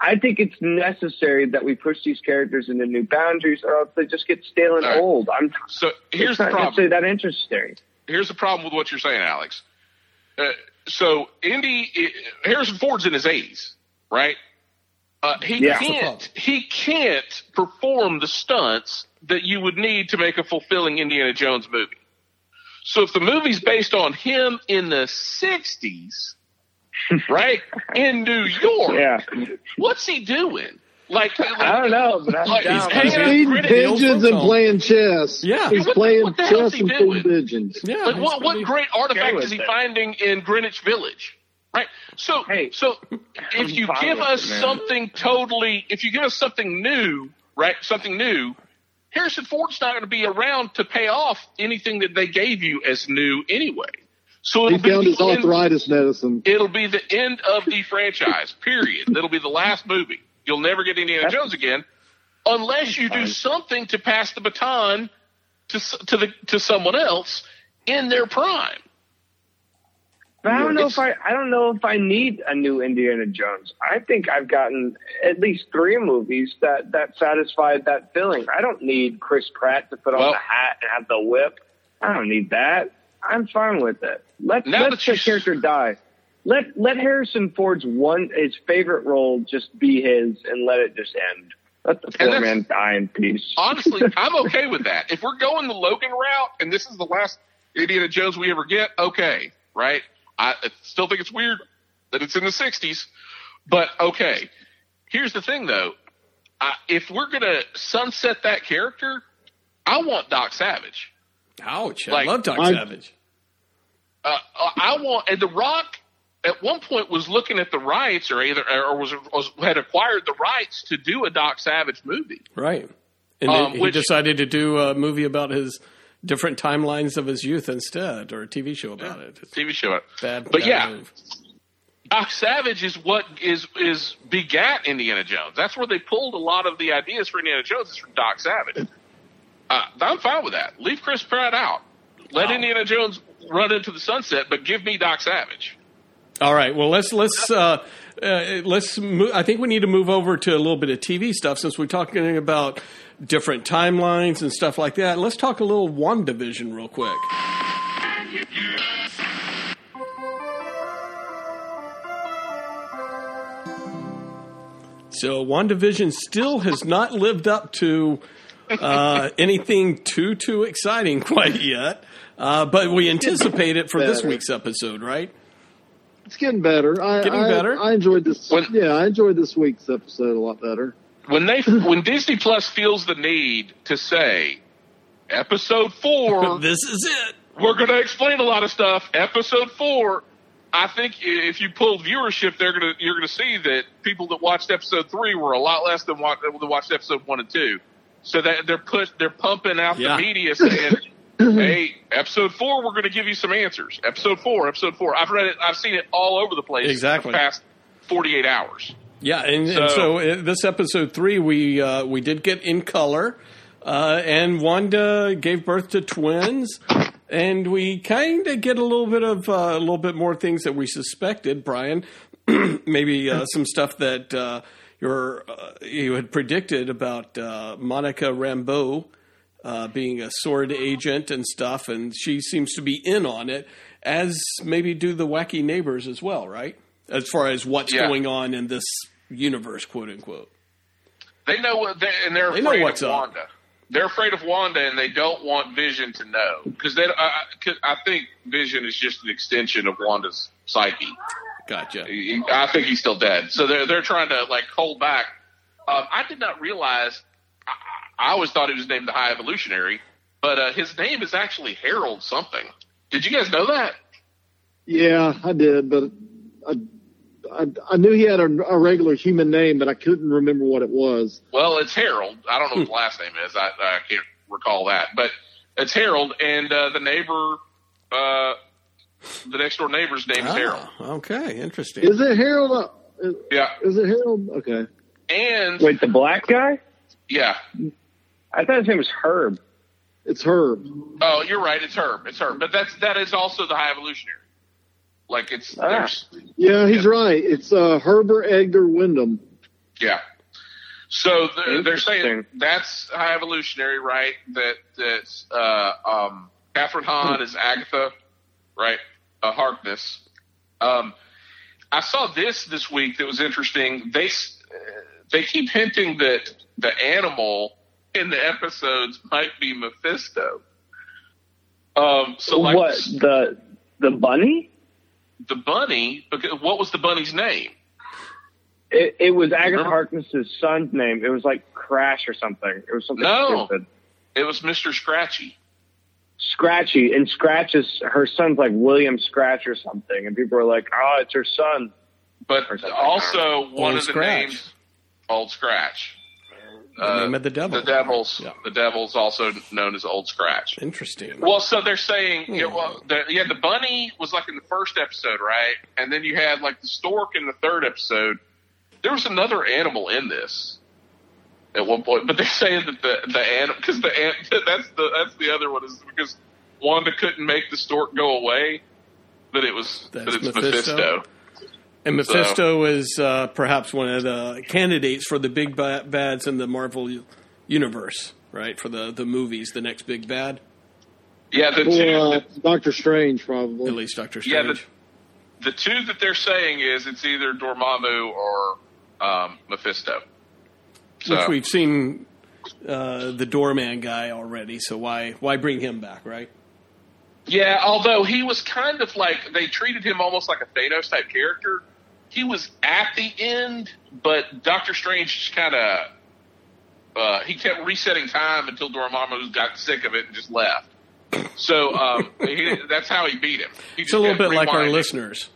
Speaker 5: I think it's necessary that we push these characters into new boundaries, or else they just get stale and
Speaker 3: All right.
Speaker 5: old. I'm.
Speaker 3: so here's
Speaker 5: it's
Speaker 3: the
Speaker 5: not
Speaker 3: problem.
Speaker 5: necessarily that interesting.
Speaker 3: Here's the problem with what you're saying, Alex. Uh, so Indy Harrison Ford's in his 80s. right? Uh, he
Speaker 5: Yeah.
Speaker 3: can't. He can't perform the stunts that you would need to make a fulfilling Indiana Jones movie. So if the movie's based on him in the '60s, right in New York,
Speaker 5: Yeah.
Speaker 3: what's he doing? Like, like
Speaker 5: I don't know, but I'm
Speaker 3: Like, he's
Speaker 5: down.
Speaker 3: hanging
Speaker 5: with.
Speaker 4: Feeding pigeons and playing chess.
Speaker 2: Yeah.
Speaker 4: He's
Speaker 3: What-
Speaker 4: playing
Speaker 3: what the
Speaker 4: chess
Speaker 3: he
Speaker 4: and feeding pigeons.
Speaker 2: Yeah,
Speaker 3: like what, what great artifact is he
Speaker 5: it.
Speaker 3: finding in Greenwich Village? Right. So,
Speaker 5: Hey,
Speaker 3: so if
Speaker 5: I'm
Speaker 3: you give us
Speaker 5: it,
Speaker 3: something totally, if you give us something new, right, something new, Harrison Ford's not going to be around to pay off anything that they gave you as new anyway. So
Speaker 4: He found his
Speaker 3: the end,
Speaker 4: arthritis medicine.
Speaker 3: it'll be the end of the franchise. Period. It'll be the last movie. You'll never get Indiana
Speaker 5: That's-
Speaker 3: Jones again, unless you do something to pass the baton to to the to someone else in their prime.
Speaker 5: But I don't know
Speaker 3: It's-
Speaker 5: if I I don't know if I need a new Indiana Jones. I think I've gotten at least three movies that that satisfied that feeling. I don't need Chris Pratt to put on the hat and have the whip. I don't need that. I'm fine with it. Let
Speaker 3: Now
Speaker 5: let the
Speaker 3: you-
Speaker 5: character die. Let let Harrison Ford's one his favorite role just be his and let it just end. Let the poor man die in peace.
Speaker 3: Honestly, I'm okay with that. If we're going the Logan route and this is the last Indiana Jones we ever get, okay, right? I still think it's weird that it's in the 60s, but okay. Here's the thing though. I, if we're going to sunset that character, I want Doc Savage.
Speaker 2: Ouch! I love Doc
Speaker 4: I-
Speaker 2: Savage.
Speaker 3: uh, I want, and The Rock at one point was looking at the rights, or either, or was, was had acquired the rights to do a Doc Savage movie.
Speaker 2: Right. And
Speaker 3: Um,
Speaker 2: he
Speaker 3: which-
Speaker 2: decided to do a movie about his different timelines of his youth instead, or a TV show about it. It's
Speaker 3: TV show.
Speaker 2: bad,
Speaker 3: but
Speaker 2: bad
Speaker 3: yeah,
Speaker 2: move.
Speaker 3: Doc Savage is what is is begat Indiana Jones. That's where they pulled a lot of the ideas for Indiana Jones is from Doc Savage. Uh, I'm fine with that. Leave Chris Pratt out. Let
Speaker 2: Wow.
Speaker 3: Indiana Jones run into the sunset, but give me Doc Savage.
Speaker 2: All right. Well, let's let's uh, uh, let's. Move, I think we need to move over to a little bit of TV stuff since we're talking about different timelines and stuff like that. Let's talk a little WandaVision real quick. So WandaVision still has not lived up to uh, anything too too exciting quite yet, uh, but we anticipate it for this week's episode, right?
Speaker 4: It's getting better. I,
Speaker 2: Getting
Speaker 4: I,
Speaker 2: better?
Speaker 4: I enjoyed this.
Speaker 3: When-
Speaker 4: yeah, I enjoyed this week's episode a lot better.
Speaker 3: When they when Disney Plus feels the need to say episode four
Speaker 2: This is it.
Speaker 3: we're going to explain a lot of stuff. Episode four, I think if you pull viewership, they're going to you're going to see that people that watched episode three were a lot less than what that watched episode one and two. So that they're put they're pumping out
Speaker 2: Yeah.
Speaker 3: the media saying, "Hey, episode four, we're going to give you some answers." Episode four, episode four. I've read it. I've seen it all over the place.
Speaker 2: Exactly.
Speaker 3: The past forty eight hours.
Speaker 2: Yeah, and so, and
Speaker 3: So-
Speaker 2: uh, this episode three, we uh, we did get in color, uh, and Wanda gave birth to twins, and we kind of get a little bit of uh, a little bit more things that we suspected. Brian, maybe uh, some stuff that uh, your uh, you had predicted about uh, Monica Rambeau uh, being a sword agent and stuff, and she seems to be in on it, as maybe do the wacky neighbors as well, right? As far as what's
Speaker 3: Yeah.
Speaker 2: going on in this universe, quote unquote.
Speaker 3: They know what, they, and they're
Speaker 2: They know
Speaker 3: afraid
Speaker 2: what's
Speaker 3: of
Speaker 2: up.
Speaker 3: Wanda. They're afraid of Wanda, and they don't want Vision to know because they. I, I think Vision is just an extension of Wanda's psyche.
Speaker 2: Gotcha.
Speaker 3: I think he's still dead, so they're they're trying to like hold back. Um, I did not realize. I, I always thought he was named the High Evolutionary, but uh, his name is actually Harold something. Did you guys know that?
Speaker 4: Yeah, I did, but I, I, I knew he had a, a regular human name, but I couldn't remember what it was.
Speaker 3: Well, it's Harold. I don't know what the last name is. I, I can't recall that, but it's Harold, and uh, the neighbor, uh, the next door neighbor's name is Harold.
Speaker 2: Ah, okay, interesting.
Speaker 4: Is it Harold? Uh, is-
Speaker 3: Yeah,
Speaker 4: Is it Harold? Okay.
Speaker 3: and
Speaker 5: Wait, the black guy?
Speaker 3: yeah.
Speaker 5: I thought his name was Herb.
Speaker 4: It's Herb.
Speaker 3: Oh, you're right. It's Herb. It's Herb. But that's that is also the High Evolutionary. Like it's
Speaker 5: Ah.
Speaker 3: there's
Speaker 4: Yeah, he's right. It's uh, Herbert Edgar Wyndham.
Speaker 3: yeah. So they're, they're saying that's High Evolutionary, right? That that's uh, um, Kathryn Hahn is Agatha, right? Uh, Harkness. Um, I saw this this week that was interesting. They they keep hinting that the animal in the episodes might be Mephisto. Um, so like
Speaker 5: what the the bunny?
Speaker 3: the bunny, because what was the bunny's name?
Speaker 5: It, it was Agatha? Harkness's son's name. It was like Crash or something. It was something
Speaker 3: No.
Speaker 5: stupid.
Speaker 3: It was Mr. Scratchy.
Speaker 5: Scratchy and Scratch is her son's like William Scratch or something, and people are like, "Oh, it's her son."
Speaker 3: But also one
Speaker 2: Old
Speaker 3: of the
Speaker 2: Scratch.
Speaker 3: names, Old Scratch.
Speaker 2: The name of the devil.
Speaker 3: The devil's
Speaker 2: Yeah.
Speaker 3: the devil's also known as Old Scratch.
Speaker 2: Interesting.
Speaker 3: Well, so they're saying,
Speaker 2: Hmm.
Speaker 3: yeah, well, the, yeah, the bunny was like in the first episode, right? And then you had like the stork in the third episode. There was another animal in this at one point, but they're saying that the the animal because the an- that's the that's the other one is because Wanda couldn't make the stork go away. That it was
Speaker 2: That's
Speaker 3: that it's
Speaker 2: Mephisto?
Speaker 3: Mephisto.
Speaker 2: And Mephisto is uh, perhaps one of the candidates for the big ba- bads in the Marvel universe, right? For the, the movies, the next big bad,
Speaker 3: Yeah, the two
Speaker 4: uh,
Speaker 3: the,
Speaker 4: Doctor Strange probably.
Speaker 2: at least Doctor Strange.
Speaker 3: Yeah,
Speaker 2: Strange.
Speaker 3: the two that they're saying is it's either Dormammu or um, Mephisto. So
Speaker 2: Which we've seen uh, the doorman guy already, so why why bring him back, right?
Speaker 3: Yeah, although he was kind of like they treated him almost like a Thanos type character. He was at the end, but Doctor Strange just kind of uh, he kept resetting time until Dormammu got sick of it and just left. So um, he, that's how he beat him. He
Speaker 2: It's a little bit like our listeners.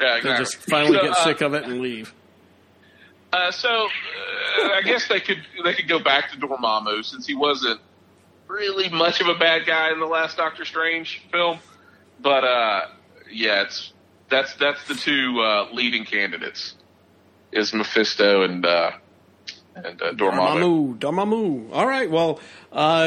Speaker 3: Yeah,
Speaker 2: They just finally
Speaker 3: So,
Speaker 2: get
Speaker 3: uh,
Speaker 2: sick of it and leave.
Speaker 3: Uh, so uh, I guess they could they could go back to Dormammu since he wasn't really much of a bad guy in the last Doctor Strange film. But uh, yeah, it's that's that's the two uh, leading candidates is Mephisto and uh, and uh, Dormammu.
Speaker 2: Dormammu, Dormammu. All right. Well, uh,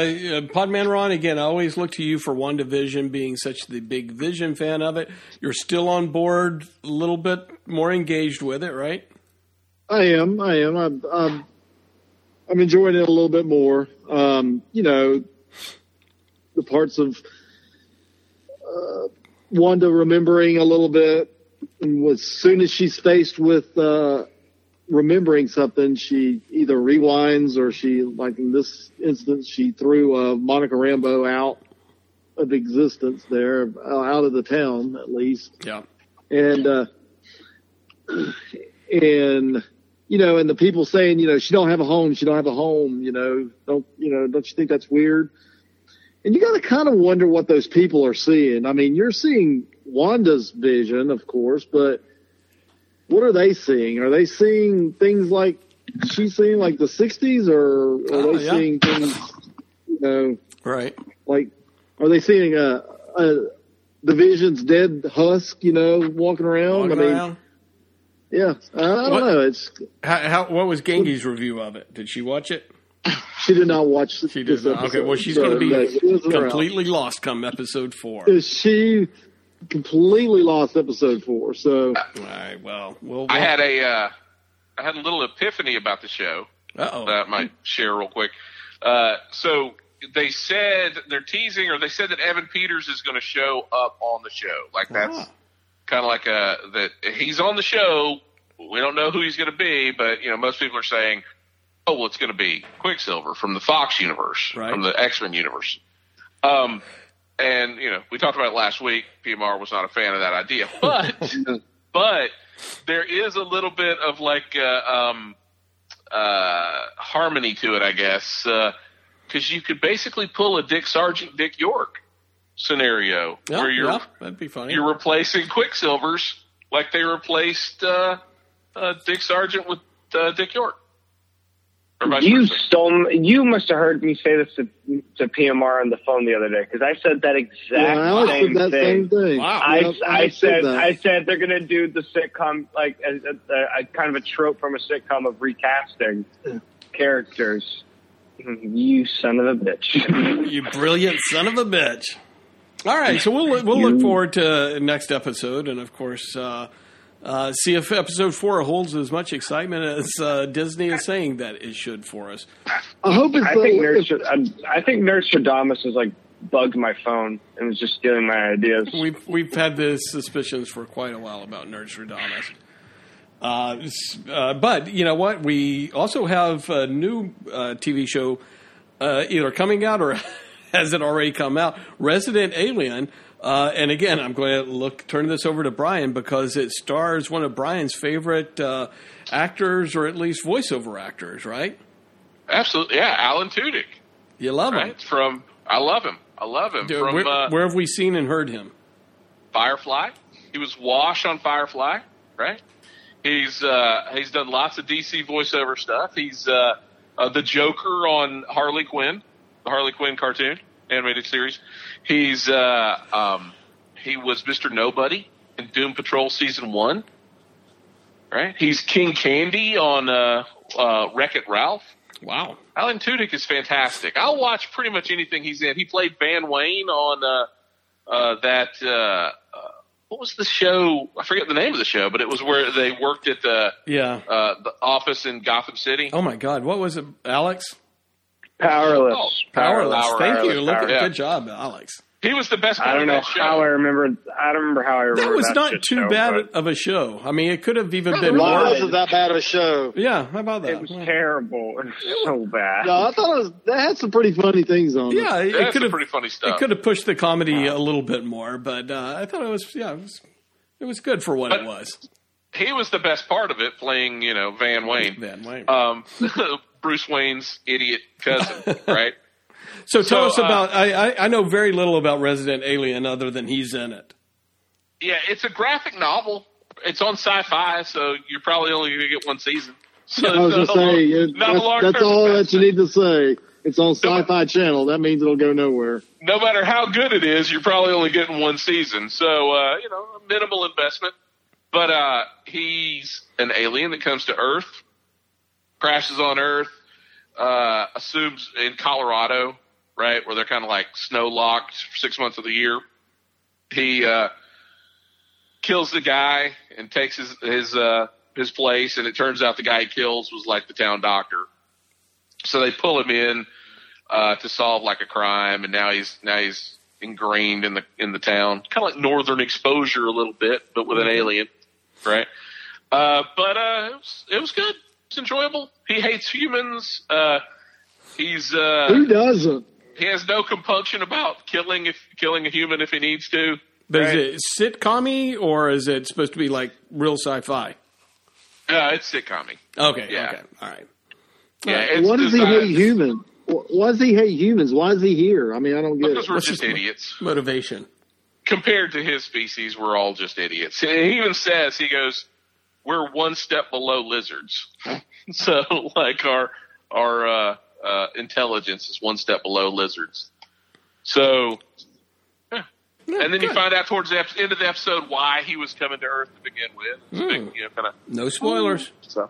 Speaker 2: Podman Ron, again, I always look to you for WandaVision, being such the big Vision fan of it. You're still on board, a little bit more engaged with it, right?
Speaker 4: I am. I am. I'm, I'm, I'm enjoying it a little bit more. Um, you know, the parts of uh, Wanda remembering a little bit, and as soon as she's faced with uh, remembering something, she either rewinds or she, like in this instance, she threw uh, Monica Rambeau out of existence there, uh, out of the town at least
Speaker 2: Yeah.
Speaker 4: and uh and you know and the people saying you know she don't have a home she don't have a home you know don't you know don't you think that's weird and you got to kind of wonder what those people are seeing i mean you're seeing wanda's vision of course but what are they seeing are they seeing things like she's seeing like the 60s or are
Speaker 2: Oh,
Speaker 4: they
Speaker 2: yeah.
Speaker 4: seeing things you know
Speaker 2: Right.
Speaker 4: like are they seeing a, a the vision's dead husk you know walking around
Speaker 2: Walking
Speaker 4: i mean
Speaker 2: around.
Speaker 4: Yeah, I, I don't
Speaker 2: What-
Speaker 4: know. It's
Speaker 2: How, how, what was Gengi's review of it? Did she watch it?
Speaker 4: she did not watch. The,
Speaker 2: She did.
Speaker 4: this
Speaker 2: not. Okay. Well, she's
Speaker 4: so,
Speaker 2: going to be
Speaker 4: it around.
Speaker 2: completely lost come episode four.
Speaker 4: Is She completely lost episode four. So
Speaker 2: All right. Well, we'll.
Speaker 3: I had a uh, I had a little epiphany about the show.
Speaker 2: Uh oh.
Speaker 3: that I might share real quick. Uh, so they said they're teasing, or they said that Evan Peters is going to show up on the show. Like that's
Speaker 2: Ah.
Speaker 3: Kind of like a that he's on the show. We don't know who he's going to be, but you know most people are saying, "Oh, well, it's going to be Quicksilver from the Fox universe,
Speaker 2: Right.
Speaker 3: from the X Men universe." Um, and you know we talked about it last week. PMR was not a fan of that idea, but but there is a little bit of like uh, um, uh, harmony to it, I guess, because you could basically pull a Dick Sargent, Dick York scenario
Speaker 2: Yeah,
Speaker 3: where you're
Speaker 2: yeah, that'd be funny.
Speaker 3: you're replacing Quicksilvers like they replaced uh, uh, Dick Sargent with uh, Dick York.
Speaker 5: You
Speaker 3: versa.
Speaker 5: stole. You must have heard me say this to, to PMR on the phone the other day because I said that exact
Speaker 4: yeah, I
Speaker 5: same
Speaker 4: said that
Speaker 5: thing.
Speaker 4: same thing.
Speaker 2: Wow.
Speaker 5: I,
Speaker 4: Yep,
Speaker 5: I said
Speaker 4: that.
Speaker 5: I said they're gonna do the sitcom like a, a, a kind of a trope from a sitcom of recasting characters. You son of a bitch!
Speaker 2: you brilliant son of a bitch. All right, so we'll we'll look forward to next episode, and of course, uh, uh, see if episode four holds as much excitement as uh, Disney is saying that it should for us.
Speaker 4: I hope it's
Speaker 5: I think
Speaker 4: if-
Speaker 5: Nurse. I, I think Nurse Stradamus is like bugged my phone and was just stealing my ideas.
Speaker 2: We've we've had the suspicions for quite a while about Nerds Uh, s- uh, but you know what? We also have a new uh, TV show uh, either coming out or has it already come out? Resident Alien. Uh, and again, I'm going to look turn this over to Brian because it stars one of Brian's favorite uh, actors, or at least voiceover actors, right?
Speaker 3: Absolutely, yeah. Alan Tudyk,
Speaker 2: You love him.
Speaker 3: From I love him. I love him
Speaker 2: Dude,
Speaker 3: from
Speaker 2: where,
Speaker 3: uh,
Speaker 2: where have we seen and heard him?
Speaker 3: Firefly. He was Wash on Firefly, right? He's uh, he's done lots of DC voiceover stuff. He's uh, uh, the Joker on Harley Quinn, Harley Quinn cartoon animated series. He's uh, um, he was Mister Nobody in Doom Patrol season one, right? He's King Candy on uh, uh, Wreck It Ralph.
Speaker 2: Wow.
Speaker 3: Alan Tudyk is fantastic. I'll watch pretty much anything he's in. He played Van Wayne on uh, uh, that. Uh, uh, what was the show? I forget the name of the show, but it was where they worked at the
Speaker 2: Yeah.
Speaker 3: uh, the office in Gotham City.
Speaker 2: Oh my God. What was it, Alex?
Speaker 5: Powerless.
Speaker 3: Oh,
Speaker 2: Powerless.
Speaker 3: Power-
Speaker 2: Thank you.
Speaker 3: Powerless,
Speaker 2: Look,
Speaker 3: Power- yeah.
Speaker 2: good job, Alex.
Speaker 3: He was the best
Speaker 5: I don't know
Speaker 3: show.
Speaker 5: how I remember. I don't remember how I remember
Speaker 2: That was
Speaker 5: that
Speaker 2: not too
Speaker 5: show,
Speaker 2: bad
Speaker 5: but
Speaker 2: of a show. I mean, it could have even
Speaker 3: No,
Speaker 2: been
Speaker 3: it
Speaker 1: Why wasn't that bad of a show?
Speaker 2: Yeah. How about that?
Speaker 5: It was terrible. It was so bad.
Speaker 4: No, I thought it was, that had some pretty funny things on it.
Speaker 2: Yeah, it,
Speaker 3: That's
Speaker 2: could have.
Speaker 3: pretty funny stuff.
Speaker 2: It could have pushed the comedy a little bit more, but uh, I thought it was. Yeah, it was. It was good for what it was.
Speaker 3: He was the best part of it, playing you know Van Wayne,
Speaker 2: Van Wayne.
Speaker 3: um, Bruce Wayne's idiot cousin, right?
Speaker 2: so tell
Speaker 3: so,
Speaker 2: us
Speaker 3: uh,
Speaker 2: about. I, I I know very little about Resident Alien other than he's in it.
Speaker 3: Yeah, it's a graphic novel. It's on sci-fi, so you're probably only going to get one season. So
Speaker 4: I was
Speaker 3: it's
Speaker 4: just
Speaker 3: not
Speaker 4: saying, it,
Speaker 3: not
Speaker 4: that's, that's all that you need to say. It's on Sci-Fi Channel. That means it'll go nowhere.
Speaker 3: No matter how good it is, you're probably only getting one season. So uh, you know, a minimal investment. But uh, he's an alien that comes to Earth, crashes on Earth, uh, assumes in Colorado, right, where they're kind of like snow locked for six months of the year. He uh, kills the guy and takes his his uh, his place, and it turns out the guy he kills was like the town doctor. So they pull him in uh, to solve like a crime, and now he's now he's ingrained in the in the town, kind of like Northern Exposure a little bit, but with an alien, right? Uh, but uh, it was it was good. It's enjoyable. He hates humans. Uh, he's uh,
Speaker 4: Who doesn't?
Speaker 3: he has no compunction about killing if killing a human if he needs to.
Speaker 2: But
Speaker 3: Right.
Speaker 2: is it sitcom or is it supposed to be like real sci-fi?
Speaker 3: Uh, it's sitcom
Speaker 2: Okay.
Speaker 3: Yeah.
Speaker 2: Okay. All right.
Speaker 3: Yeah, it's
Speaker 4: Why does he hate human? Why does he hate humans? Why is he here? I mean, I don't get
Speaker 3: Because
Speaker 4: it.
Speaker 3: we're
Speaker 2: Let's
Speaker 3: just
Speaker 2: just-
Speaker 3: idiots.
Speaker 2: Motivation.
Speaker 3: Compared to his species, we're all just idiots. He even says, he goes, we're one step below lizards. so, like, our, our, uh, uh, intelligence is one step below lizards. So, yeah. and then you find out towards the end of the episode why he was coming to Earth to begin with. A big,
Speaker 2: Hmm.
Speaker 3: you know, kind of,
Speaker 2: No spoilers.
Speaker 3: so.
Speaker 2: Uh,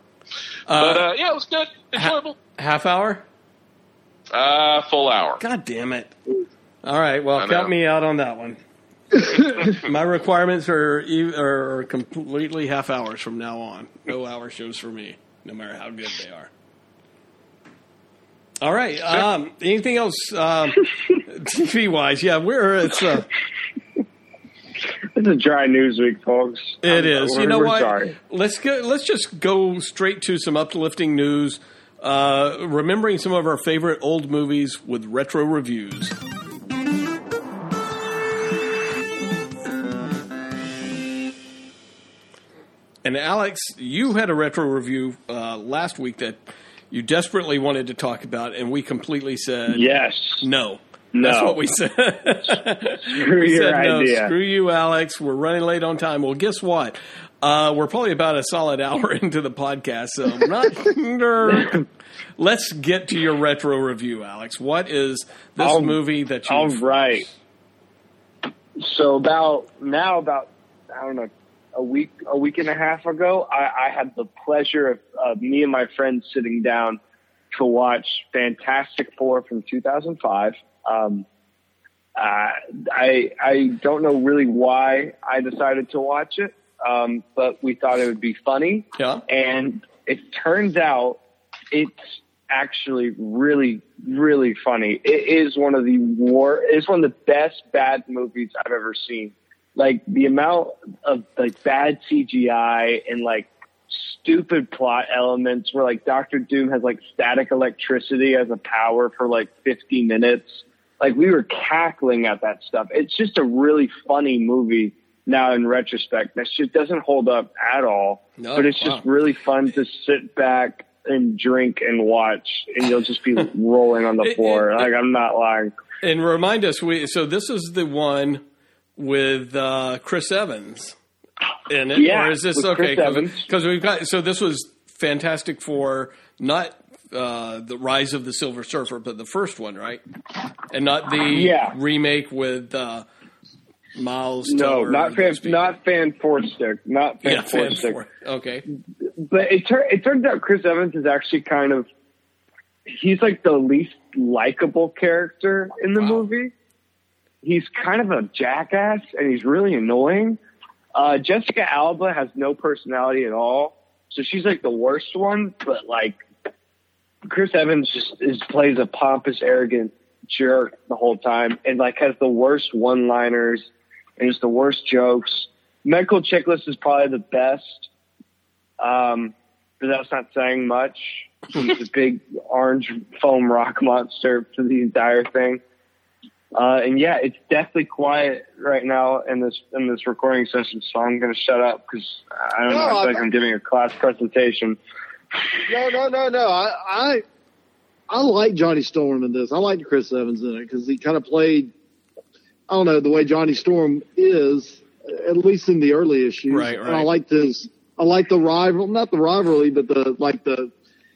Speaker 3: But, uh, yeah, it was good. Enjoyable.
Speaker 2: half hour.
Speaker 3: Uh, full hour.
Speaker 2: God damn it! All right. Well,
Speaker 3: I
Speaker 2: count me out on that one. My requirements are are completely half hours from now on. No hour shows for me, no matter how good they are. All right. Um, anything else um, TV wise? Yeah, we're it's uh,
Speaker 5: It's a dry news week, folks.
Speaker 2: it
Speaker 5: I'm-
Speaker 2: is. You know what?
Speaker 5: Sorry.
Speaker 2: Let's go. Let's just go straight to some uplifting news. Uh, remembering some of our favorite old movies with retro reviews. And Alex, you had a retro review uh, last week that you desperately wanted to talk about, and we completely said
Speaker 5: Yes.
Speaker 2: no.
Speaker 5: No.
Speaker 2: That's what we said.
Speaker 5: Screw
Speaker 2: We
Speaker 5: your
Speaker 2: said, no,
Speaker 5: idea.
Speaker 2: screw you, Alex. We're running late on time. Well, guess what? Uh, we're probably about a solid hour into the podcast, so I'm not. Let's get to your retro review, Alex. What is this
Speaker 5: All-
Speaker 2: movie that you?
Speaker 5: All right. So about now about I don't know a week a week and a half ago, I, I had the pleasure of uh, me and my friends sitting down to watch Fantastic Four from 2005. Um, uh, I I don't know really why I decided to watch it, um, but we thought it would be funny
Speaker 2: Yeah.
Speaker 5: and it turns out it's actually really, really funny. It is one of the war. It's one of the best bad movies I've ever seen. Like the amount of like bad CGI and like stupid plot elements where like Doctor Doom has like static electricity as a power for like 50 minutes. Like we were cackling at that stuff. It's just a really funny movie now in retrospect. That shit doesn't hold up at all,
Speaker 2: No,
Speaker 5: but it's
Speaker 2: wow.
Speaker 5: just really fun to sit back and drink and watch and you'll just be rolling on the floor. like I'm not lying.
Speaker 2: And remind us, we so this is the one with uh, Chris Evans in it,
Speaker 5: Yeah,
Speaker 2: or is this okay? Because we've got so this was Fantastic Four, not uh, the Rise of the Silver Surfer, but the first one, right? And not the
Speaker 5: Yeah.
Speaker 2: remake with uh, Miles.
Speaker 5: No,
Speaker 2: Teller
Speaker 5: not fan, not fan four stick, not fan
Speaker 2: yeah,
Speaker 5: four
Speaker 2: Fan
Speaker 5: stick.
Speaker 2: Four. Okay,
Speaker 5: But it tur- it turns out Chris Evans is actually kind of he's like the least likable character in the
Speaker 2: Wow.
Speaker 5: movie. He's kind of a jackass and he's really annoying. Uh, Jessica Alba has no personality at all, so she's like the worst one. But like Chris Evans just is plays a pompous, arrogant jerk the whole time, and like has the worst one-liners and just the worst jokes. Michael Chiklis is probably the best, um, but that's not saying much. He's a big orange foam rock monster for the entire thing. Uh, and yeah, it's deathly quiet right now in this in this recording session, so I'm going to shut up because I don't know. I feel
Speaker 1: I'm-
Speaker 5: like I'm giving a class presentation.
Speaker 1: No, no, no, no. I, I, I like Johnny Storm in this. I like Chris Evans in it because he kind of played. I don't know the way Johnny Storm is, at least in the early issues.
Speaker 2: Right,
Speaker 1: And I like this. I like the rival, not the rivalry, but the like the.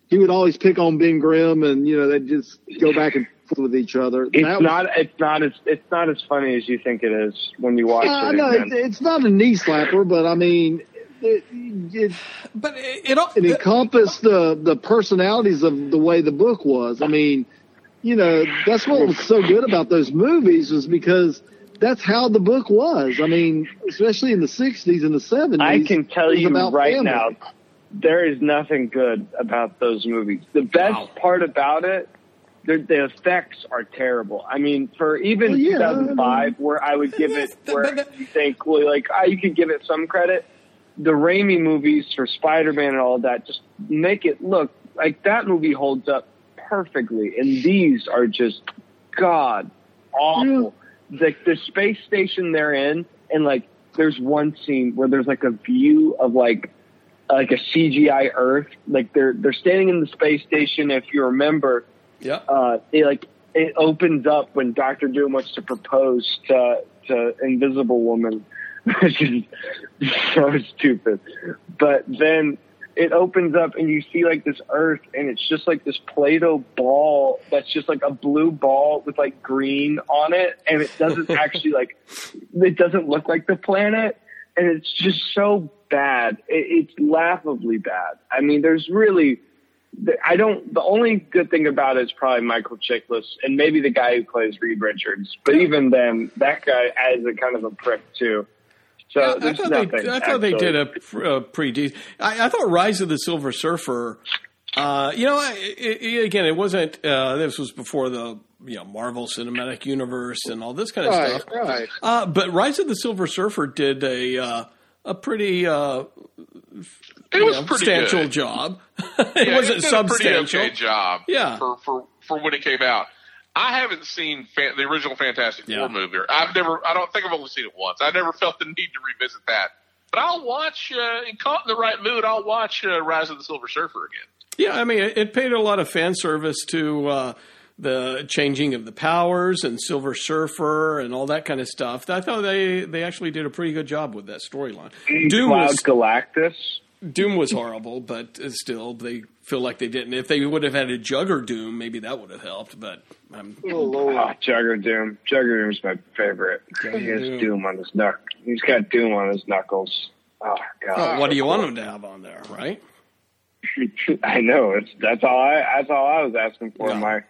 Speaker 1: He would always pick on Ben Grimm, and you know they'd just go back and forth with each other.
Speaker 5: It's
Speaker 1: That was-
Speaker 5: not it's not as it's not as funny as you think it is when you watch
Speaker 1: I
Speaker 5: it.
Speaker 1: know
Speaker 5: again.
Speaker 1: it's, it's not a knee slapper, but I mean, it, it,
Speaker 2: but it, it all.
Speaker 1: it encompassed the the personalities of the way the book was. I mean, you know, that's what was so good about those movies was because that's how the book was. I mean, especially in the '60s and the '70s.
Speaker 5: I can tell you
Speaker 1: about
Speaker 5: right
Speaker 1: family.
Speaker 5: now, there is nothing good about those movies. The best
Speaker 2: Wow.
Speaker 5: part about it, the, the effects are terrible. I mean, for even
Speaker 1: Well, yeah,
Speaker 5: 2005, where I would give it, where you think, well, like, ah, you could give it some credit. The Raimi movies for Spider-Man and all that just make it look like that movie holds up perfectly, and these are just god awful. Like the space station they're in, and like there's one scene where there's like a view of like like a CGI Earth. Like they're they're standing in the space station. If you remember,
Speaker 2: yeah.
Speaker 5: uh, it like it opens up when Doctor Doom wants to propose to to Invisible Woman, which is so stupid. But then it opens up and you see like this Earth, and it's just like this Play-Doh ball that's just like a blue ball with like green on it, and it doesn't actually like it doesn't look like the planet, and it's just so bad. It, it's laughably bad. I mean, there's really I don't. The only good thing about it is probably Michael Chiklis and maybe the guy who plays Reed Richards. But even then, that guy is a kind of a prick too. So
Speaker 2: Yeah, I
Speaker 5: there's
Speaker 2: thought,
Speaker 5: nothing.
Speaker 2: they, I thought they did a, a pretty decent. I, I thought Rise of the Silver Surfer. Uh, you know, I, i again, it wasn't. Uh, this was before the you know Marvel Cinematic Universe and all this kind of
Speaker 1: Right,
Speaker 2: stuff.
Speaker 1: right.
Speaker 2: Uh, but Rise of the Silver Surfer did a uh, a pretty uh,
Speaker 3: It was
Speaker 2: know,
Speaker 3: pretty
Speaker 2: substantial
Speaker 3: good.
Speaker 2: job.
Speaker 3: Yeah,
Speaker 2: it wasn't
Speaker 3: did a pretty
Speaker 2: substantial.
Speaker 3: okay job.
Speaker 2: Yeah.
Speaker 3: For, for for when it came out. I haven't seen fan, the original Fantastic
Speaker 2: Yeah.
Speaker 3: Four movie. I've never. I don't think I've only seen it once. I never felt the need to revisit that. But I'll watch. Uh, in caught in the right mood, I'll watch uh, Rise of the Silver Surfer again.
Speaker 2: Yeah, I mean, it, it paid a lot of fan service to uh, the changing of the powers and Silver Surfer and all that kind of stuff. I thought they, they actually did a pretty good job with that storyline. Doom
Speaker 5: Cloud
Speaker 2: was
Speaker 5: Galactus.
Speaker 2: Doom was horrible, but uh, still, they feel like they didn't. If they would have had a Jugger Doom, maybe that would have helped. But um,
Speaker 1: Oh Lord.
Speaker 5: Oh, Jugger Doom. Jugger Doom's my favorite. He has
Speaker 2: Doom.
Speaker 5: Doom on his knuck. He's got Doom on his knuckles. Oh God.
Speaker 2: well, what do you want him to have on there, right?
Speaker 5: I know. It's that's all I that's all I was asking for.
Speaker 2: Yeah.
Speaker 5: My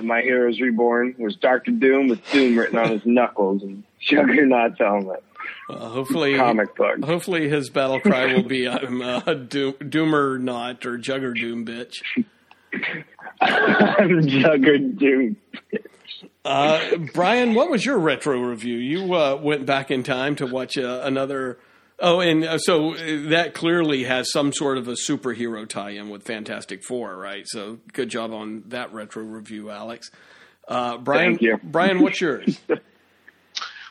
Speaker 5: my Heroes Reborn was Doctor Doom with Doom written on his knuckles and Juggernaut's helmet.
Speaker 2: Uh, hopefully,
Speaker 5: Comic book.
Speaker 2: Hopefully, his battle cry will be "I'm a Doom, Doomer not or Jugger Doom bitch."
Speaker 5: I'm Jugger dude.
Speaker 2: Uh, Brian, what was your retro review? You uh, went back in time to watch uh, another. Oh, and uh, so that clearly has some sort of a superhero tie-in with Fantastic Four, right? So good job on that retro review, Alex. Uh, Brian,
Speaker 5: Thank you.
Speaker 2: Brian, what's yours?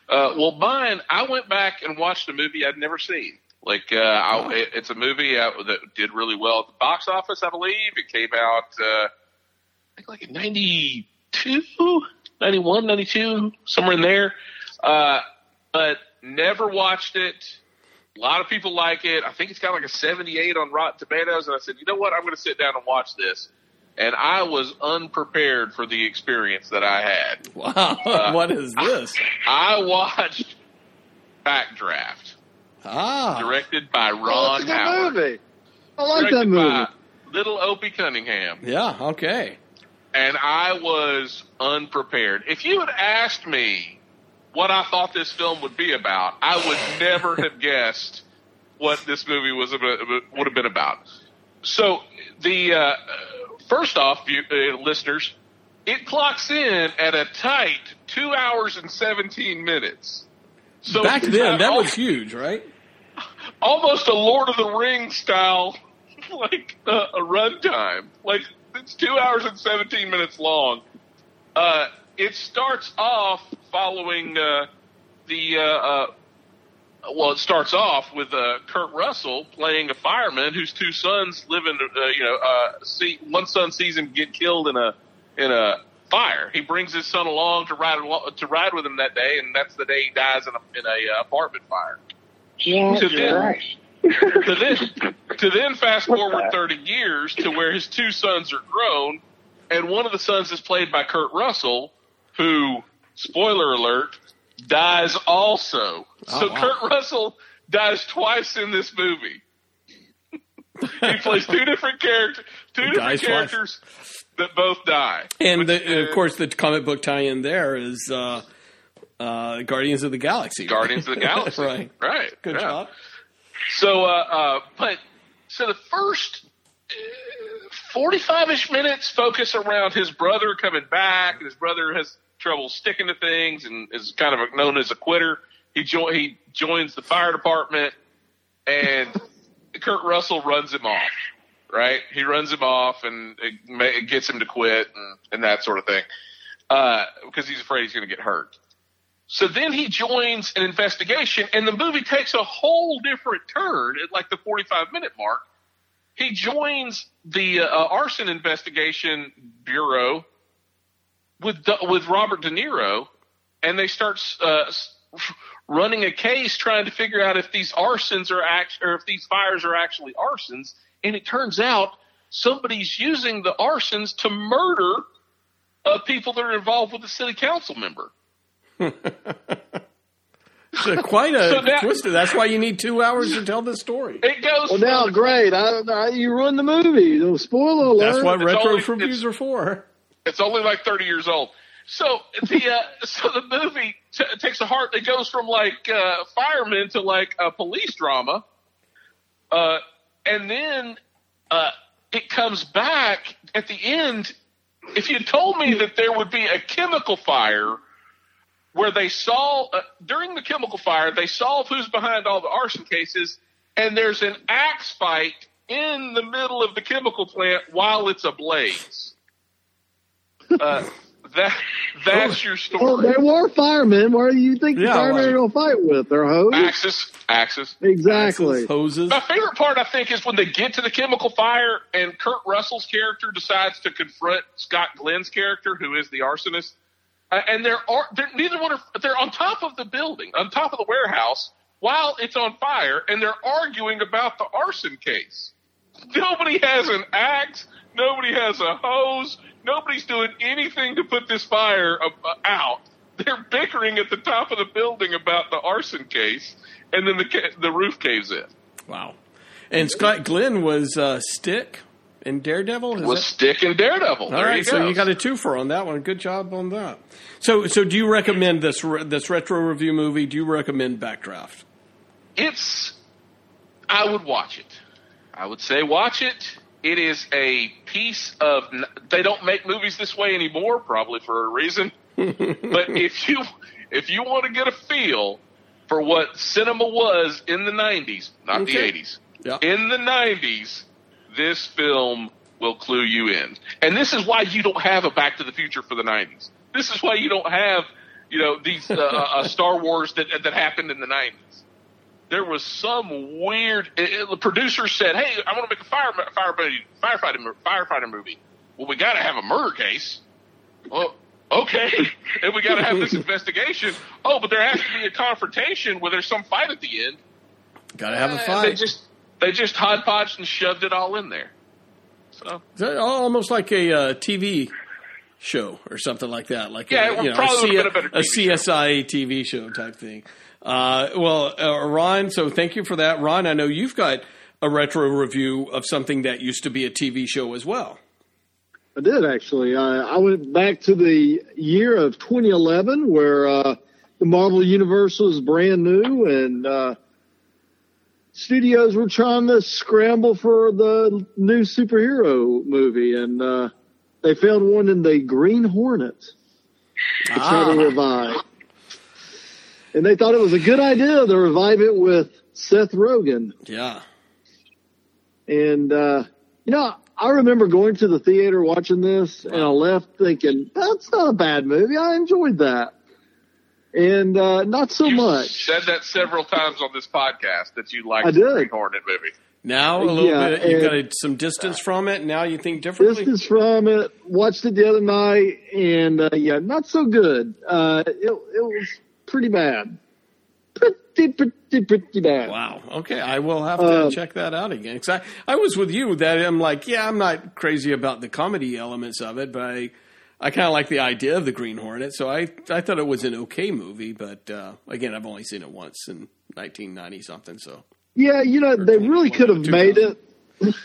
Speaker 3: Uh, well, mine, I went back and watched a movie I'd never seen. Like, uh, I, it- it's a movie uh, that did really well at the box office, I believe. It came out, uh, I think like in 92, 91, 92, somewhere in there. Uh, but never watched it. A lot of people like it. I think it's got like a 78 on Rotten Tomatoes. And I said, you know what? I'm going to sit down and watch this. And I was unprepared for the experience that I had.
Speaker 2: Wow, what is this?
Speaker 3: I watched Backdraft,
Speaker 2: Ah,
Speaker 3: directed by
Speaker 1: Oh,
Speaker 3: Ron
Speaker 1: it's a good
Speaker 3: Howard.
Speaker 1: movie. I like
Speaker 3: directed
Speaker 1: that movie.
Speaker 3: by Little Opie Cunningham.
Speaker 2: yeah, okay.
Speaker 3: And I was unprepared. If you had asked me what I thought this film would be about, I would never have guessed what this movie was about, would have been about. So the uh, first off, you, uh, listeners, it clocks in at a tight two hours and seventeen minutes. So
Speaker 2: Back then, that was huge, right?
Speaker 3: almost a Lord of the Rings style, like uh, a runtime. Like it's two hours and seventeen minutes long. Uh, it starts off following uh, the. Well, it starts off with uh, Kurt Russell playing a fireman whose two sons live in. Uh, you know, uh, see, one son sees him get killed in a in a fire. He brings his son along to ride to ride with him that day, and that's the day he dies in a in a uh, apartment fire.
Speaker 5: Jesus
Speaker 3: To then-
Speaker 5: Christ.
Speaker 3: to then to then fast
Speaker 5: What
Speaker 3: forward
Speaker 5: the-
Speaker 3: 30 years to where his two sons are grown and one of the sons is played by Kurt Russell who spoiler alert dies also so
Speaker 2: Oh, wow.
Speaker 3: Kurt Russell dies twice in this movie he plays two different characters two different
Speaker 2: dies twice.
Speaker 3: characters that both die
Speaker 2: And the, of course, the comic book tie-in there is uh, uh, Guardians of the Galaxy.
Speaker 3: Guardians of the Galaxy
Speaker 2: right.
Speaker 3: right
Speaker 2: Good
Speaker 3: yeah.
Speaker 2: job.
Speaker 3: So, uh, uh, but so the first forty-five ish minutes focus around his brother coming back, and his brother has trouble sticking to things, and is kind of known as a quitter. He jo- he joins the fire department, and Kurt Russell runs him off. Right, he runs him off, and it, it gets him to quit, and, and that sort of thing, uh, because he's afraid he's going to get hurt. So then he joins an investigation, and the movie takes a whole different turn at like the 45 minute mark. He joins the uh, arson investigation bureau with with Robert De Niro, and they start uh, running a case trying to figure out if these arsons are act or if these fires are actually arsons. And it turns out somebody's using the arsons to murder uh, people that are involved with the city council member.
Speaker 2: So quite a
Speaker 3: So now-
Speaker 2: twister. That's why you need two hours to tell this story.
Speaker 3: It goes.
Speaker 1: Well, now, great. I, I, you ruined the movie. Spoiler alert.
Speaker 2: That's what
Speaker 3: It's
Speaker 2: retro
Speaker 3: only-
Speaker 2: reviews are for.
Speaker 3: It's only like 30 years old. So the uh, so the movie t- takes a heart. It goes from like uh, firemen to like a police drama, uh, and then uh, it comes back at the end. If you told me that there would be a chemical fire where they solve uh, during the chemical fire, they solve who's behind all the arson cases, and there's an axe fight in the middle of the chemical plant while it's ablaze. Uh, that that's your
Speaker 1: Well,
Speaker 3: story.
Speaker 1: they were firemen. Where do you think the firemen
Speaker 2: like-
Speaker 1: are going to fight with? Their hose?
Speaker 3: Axis, axis.
Speaker 1: Exactly.
Speaker 2: Hoses.
Speaker 3: My favorite part, I think, is when they get to the chemical fire and Kurt Russell's character decides to confront Scott Glenn's character, who is the arsonist. Uh, and they're, ar- they're neither one are they're on top of the building, on top of the warehouse, while it's on fire, and they're arguing about the arson case. Nobody has an axe. Nobody has a hose. Nobody's doing anything to put this fire uh, out. They're bickering at the top of the building about the arson case, and then the the roof caves in.
Speaker 2: Wow. And Scott Glenn was uh, Stick in Daredevil. Is
Speaker 3: was
Speaker 2: that-
Speaker 3: Stick and Daredevil.
Speaker 2: All
Speaker 3: there
Speaker 2: right,
Speaker 3: you
Speaker 2: so you got a twofer on that one. Good job on that. So, so do you recommend this re- this retro review movie? Do you recommend Backdraft?
Speaker 3: It's. I would watch it. I would say watch it. It is a piece of. They don't make movies this way anymore, probably for a reason. but if you if you want to get a feel for what cinema was in the '90s, not
Speaker 2: Okay.
Speaker 3: the '80s,
Speaker 2: Yeah.
Speaker 3: in the '90s, this film will clue you in. And this is why you don't have a Back to the Future for the '90s. This is why you don't have, you know, these uh, uh, Star Wars that that happened in the '90s there was some weird. It, it- the producer said, "Hey, I want to make a fire firefighting firefighting firefighter movie. Well, we got to have a murder case. Well, okay, and we got to have this investigation. Oh, but there has to be a confrontation where there's some fight at the end.
Speaker 2: Got to have a
Speaker 3: And
Speaker 2: fight.
Speaker 3: They just they just hodgepodged and shoved it all in there. So
Speaker 2: Is that almost like a uh, TV show or something like that, like
Speaker 3: Yeah,
Speaker 2: a,
Speaker 3: it
Speaker 2: you know,
Speaker 3: probably
Speaker 2: a,
Speaker 3: been a
Speaker 2: a
Speaker 3: show.
Speaker 2: CSI TV show type thing. Uh, well, uh, Ron, so thank you for that, Ron. I know you've got a retro review of something that used to be a TV show as well.
Speaker 4: I did actually. I, I went back to the year of 2011 where uh, the Marvel Universe was brand new and uh, studios were trying to scramble for the new superhero movie, and uh, they found one in the Green Hornet to try
Speaker 2: Ah.
Speaker 4: to revive. And they thought it was a good idea to revive it with Seth Rogen.
Speaker 2: Yeah,
Speaker 4: And, uh, you know, I remember going to the theater watching this and I left thinking, that's not a bad movie. I enjoyed that. And, uh, not so
Speaker 3: you
Speaker 4: much.
Speaker 3: said that several times on this podcast that you liked
Speaker 4: I
Speaker 3: the
Speaker 4: did.
Speaker 3: Green Hornet movie.
Speaker 2: now a little
Speaker 4: Yeah,
Speaker 2: bit. You got a, some distance from it. Now you think differently.
Speaker 4: Distance from it, watched it the other night and, uh, yeah, not so good. Uh, it, it was pretty bad. Pretty, pretty, pretty bad.
Speaker 2: Wow. Okay, I will have to
Speaker 4: Um,
Speaker 2: check that out again. 'Cause I, I was with you that I'm like, yeah, I'm not crazy about the comedy elements of it, but I, I kind of like the idea of the Green Hornet. So I, I thought it was an okay movie, but uh, again, I've only seen it once in 1990 something. So
Speaker 4: Yeah, you know, they really could have made it.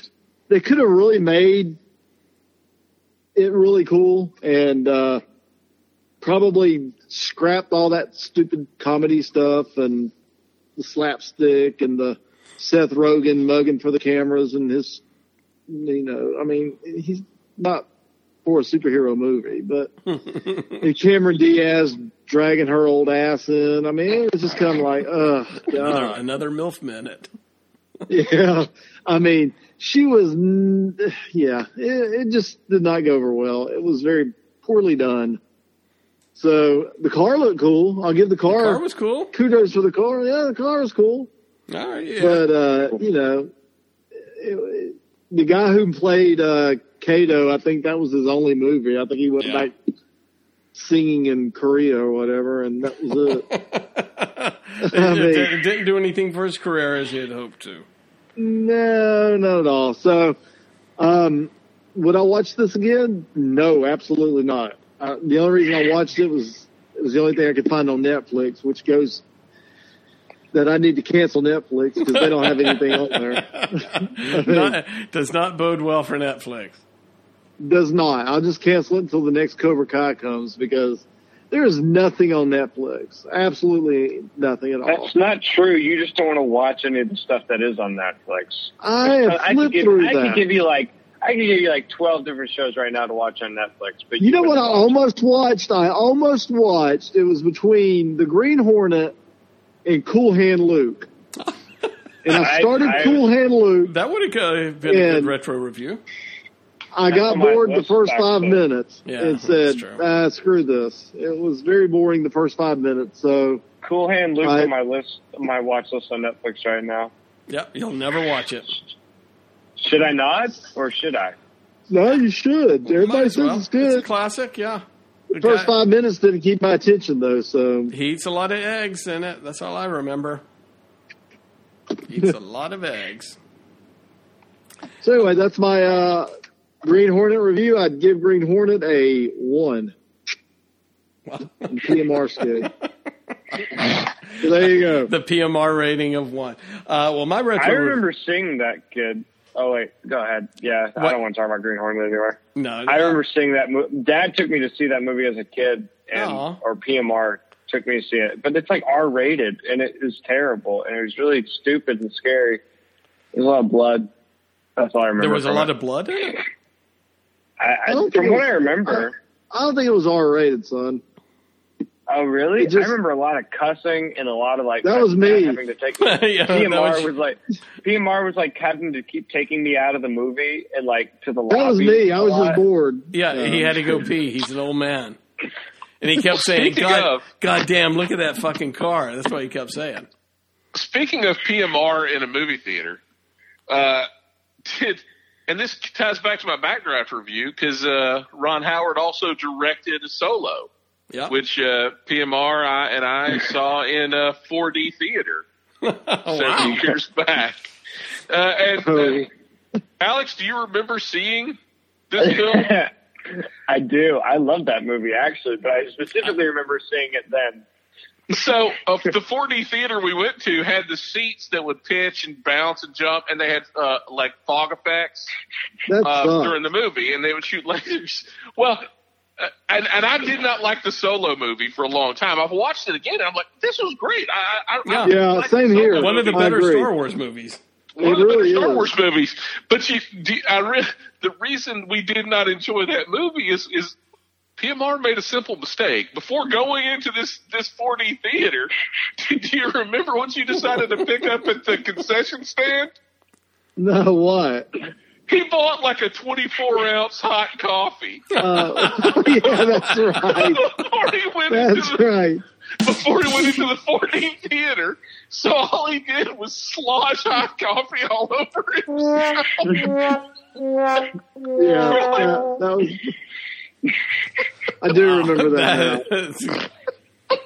Speaker 4: They could have really made it really cool and uh, probably scrapped all that stupid comedy stuff and the slapstick and the Seth Rogen mugging for the cameras and his, you know, I mean, he's not for a superhero movie, but Cameron Diaz dragging her old ass in. I mean, it was just kind of like, ugh,
Speaker 2: another,
Speaker 4: God.
Speaker 2: another MILF minute.
Speaker 4: Yeah, I mean, she was, yeah, it, it just did not go over well. It was very poorly done. So the car looked cool. I'll give the car,
Speaker 2: Car was cool.
Speaker 4: kudos for the car. Yeah, the car was cool.
Speaker 2: All right, yeah.
Speaker 4: But, uh, you know, it, it- the guy who played, uh, Kato, I think that was his only movie. I think he went
Speaker 2: Yeah.
Speaker 4: back singing in Korea or whatever, and that was it.
Speaker 2: it,
Speaker 4: mean-
Speaker 2: it didn't do anything for his career as he had hoped to.
Speaker 4: No, not at all. So, um, would I watch this again? No, absolutely not. Uh, the only reason I watched it was it was the only thing I could find on Netflix, which goes that I need to cancel Netflix because they don't have anything on there.
Speaker 2: Not, does not bode well for Netflix.
Speaker 4: Does not. I'll just cancel it until the next Cobra Kai comes because there is nothing on Netflix. Absolutely nothing at all.
Speaker 5: That's not true. You just don't want to watch any of the stuff that is on Netflix.
Speaker 4: I have
Speaker 5: I could give,
Speaker 4: through
Speaker 5: I
Speaker 4: that.
Speaker 5: could give you like I could give you like twelve different shows right now to watch on Netflix. But
Speaker 4: You know what I
Speaker 5: wouldn't
Speaker 4: almost watched? I almost watched. It was between the Green Hornet and Cool Hand Luke. And I
Speaker 5: I-
Speaker 4: started
Speaker 5: I-
Speaker 4: Cool Hand Luke.
Speaker 2: That would have been a good retro review.
Speaker 4: I got bored the first five
Speaker 5: then.
Speaker 4: minutes
Speaker 2: Yeah,
Speaker 4: and said,
Speaker 2: true.
Speaker 4: ah, screw this. It was very boring the first five minutes. So
Speaker 5: Cool Hand Luke
Speaker 4: I-
Speaker 5: on my list, my watch list on Netflix right now.
Speaker 2: Yep, you'll never watch it.
Speaker 5: Should I not or should I?
Speaker 4: no, you should.
Speaker 2: Might
Speaker 4: Everybody says
Speaker 2: well.
Speaker 4: it's good.
Speaker 2: a classic, yeah. The
Speaker 4: First
Speaker 2: guy-
Speaker 4: five minutes didn't keep my attention though. So
Speaker 2: He eats a lot of eggs in it. That's all I remember. Eats a lot of eggs.
Speaker 4: so anyway, that's my uh, Green Hornet review. I'd give Green Hornet a one. in PMR scale. There you go.
Speaker 2: The PMR rating of one. Uh, well, my retro.
Speaker 5: I remember seeing that kid. Oh wait, go ahead. Yeah,
Speaker 2: What?
Speaker 5: I don't want to talk about Green Hornet anymore.
Speaker 2: No,
Speaker 5: I remember seeing that. Mo- Dad took me to see that movie as a kid, and
Speaker 2: Aw.
Speaker 5: or PMR took me to see it. But it's like R rated, and it is terrible, and it was really stupid and scary. There's a lot of blood. That's all I remember.
Speaker 2: There was a lot
Speaker 5: it.
Speaker 2: of blood.
Speaker 5: I, I,
Speaker 4: I don't
Speaker 5: from
Speaker 4: think
Speaker 5: what
Speaker 4: it
Speaker 5: I
Speaker 4: was-
Speaker 5: remember.
Speaker 4: I don't think it was R rated, son.
Speaker 5: Oh, really?
Speaker 4: Just-
Speaker 5: I remember a lot of cussing and a lot of like
Speaker 4: That was me.
Speaker 5: having to take.
Speaker 2: Yeah, that
Speaker 5: PMR
Speaker 2: was-
Speaker 5: was, like PMR was like having to keep taking me out of the movie and like to the
Speaker 4: That was me. I was
Speaker 5: lot.
Speaker 4: just bored.
Speaker 2: Yeah, he had to go pee. He's an old man. And he kept saying, God,
Speaker 3: of-
Speaker 2: God damn, look at that fucking car. That's what he kept saying.
Speaker 3: Speaking of PMR in a movie theater, uh, did and this ties back to my backdraft review because uh, Ron Howard also directed Solo,
Speaker 2: Yeah.
Speaker 3: which uh, PMR I, and I saw in a 4D theater
Speaker 2: oh,
Speaker 3: several
Speaker 2: wow.
Speaker 3: years back. Uh, and uh, Alex, do you remember seeing this film?
Speaker 5: I do. I love that movie actually, but I specifically remember seeing it then.
Speaker 3: So uh, the 4D theater we went to had the seats that would pitch and bounce and jump, and they had uh, like fog effects uh, during the movie, and they would shoot lasers. Well, Uh, and and I did not like the Solo movie for a long time. I've watched it again, and I'm like, this was great. I, I, I
Speaker 2: Yeah.
Speaker 3: really
Speaker 4: Yeah,
Speaker 3: liked
Speaker 4: same
Speaker 3: the Solo
Speaker 4: here.
Speaker 2: One of the better. Star Wars movies.
Speaker 3: one
Speaker 4: It
Speaker 3: of the better Star
Speaker 4: is.
Speaker 3: Wars movies. But you, do, I re, the reason we did not enjoy that movie is is PMR made a simple mistake before going into this this 4D theater. Do you remember what you decided to pick up at the concession stand?
Speaker 4: No, what?
Speaker 3: He bought like a 24 ounce hot coffee
Speaker 4: Uh, yeah, that's right.
Speaker 3: before he went
Speaker 4: That's
Speaker 3: into the
Speaker 4: right.
Speaker 3: before he went into the 4D theater. So all he did was slosh hot coffee all over himself.
Speaker 4: Yeah, that, that was. I do remember that.
Speaker 2: That-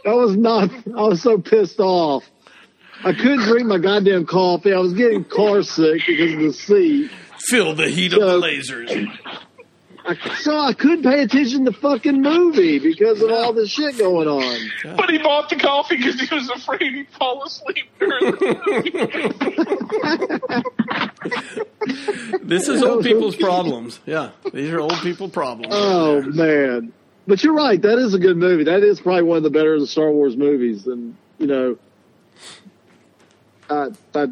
Speaker 4: That was not. I was so pissed off. I couldn't drink my goddamn coffee. I was getting car sick because of the seat.
Speaker 2: Feel the heat of the lasers.
Speaker 4: I, so I couldn't pay attention to the fucking movie because of all this shit going on.
Speaker 3: But he bought the coffee because he was afraid he'd fall asleep during the movie.
Speaker 2: This is old people's problems. Yeah, these are old people problems.
Speaker 4: Oh man! But you're right. That is a good movie. That is probably one of the better of the Star Wars movies, and you know, I I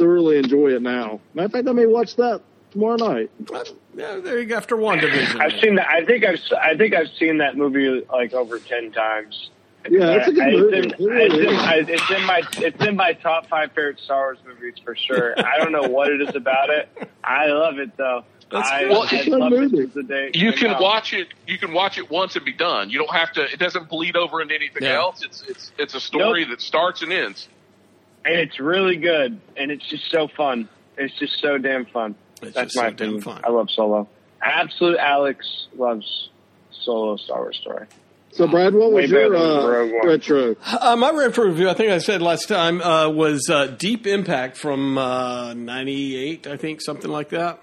Speaker 4: thoroughly enjoy it now. Matter of fact, I may watch that tomorrow night.
Speaker 2: yeah, there you go. After WandaVision.
Speaker 5: I've seen that. I think I've I think I've seen that movie like over ten times.
Speaker 4: Yeah, it's a good
Speaker 5: I-
Speaker 4: movie.
Speaker 5: It's in,
Speaker 4: It really
Speaker 5: it's, in. I, it's in my it's in my top five favorite Star Wars movies for sure. I don't know what it is about it. I love it though.
Speaker 2: That's
Speaker 5: I.
Speaker 3: Well,
Speaker 5: I
Speaker 4: a good
Speaker 5: love it
Speaker 4: movie.
Speaker 5: since day
Speaker 3: You can
Speaker 5: out.
Speaker 3: watch it. You can watch it once and be done. You don't have to. It doesn't bleed over into anything
Speaker 2: Yeah.
Speaker 3: else. It's it's it's a story
Speaker 5: Nope.
Speaker 3: that starts and ends.
Speaker 5: And it's really good, and it's just so fun. It's just so damn fun.
Speaker 2: It's
Speaker 5: That's
Speaker 2: just
Speaker 5: my
Speaker 2: so damn
Speaker 5: opinion.
Speaker 2: fun.
Speaker 5: I love Solo. Absolute Alex loves Solo Star Wars story.
Speaker 4: So, Brad, what
Speaker 5: Way
Speaker 4: was your
Speaker 5: better than
Speaker 4: uh,
Speaker 5: Rogue One.
Speaker 4: retro?
Speaker 2: Uh, my retro review, I think I said last time, uh, was uh, Deep Impact from uh, '98, I think, something like that.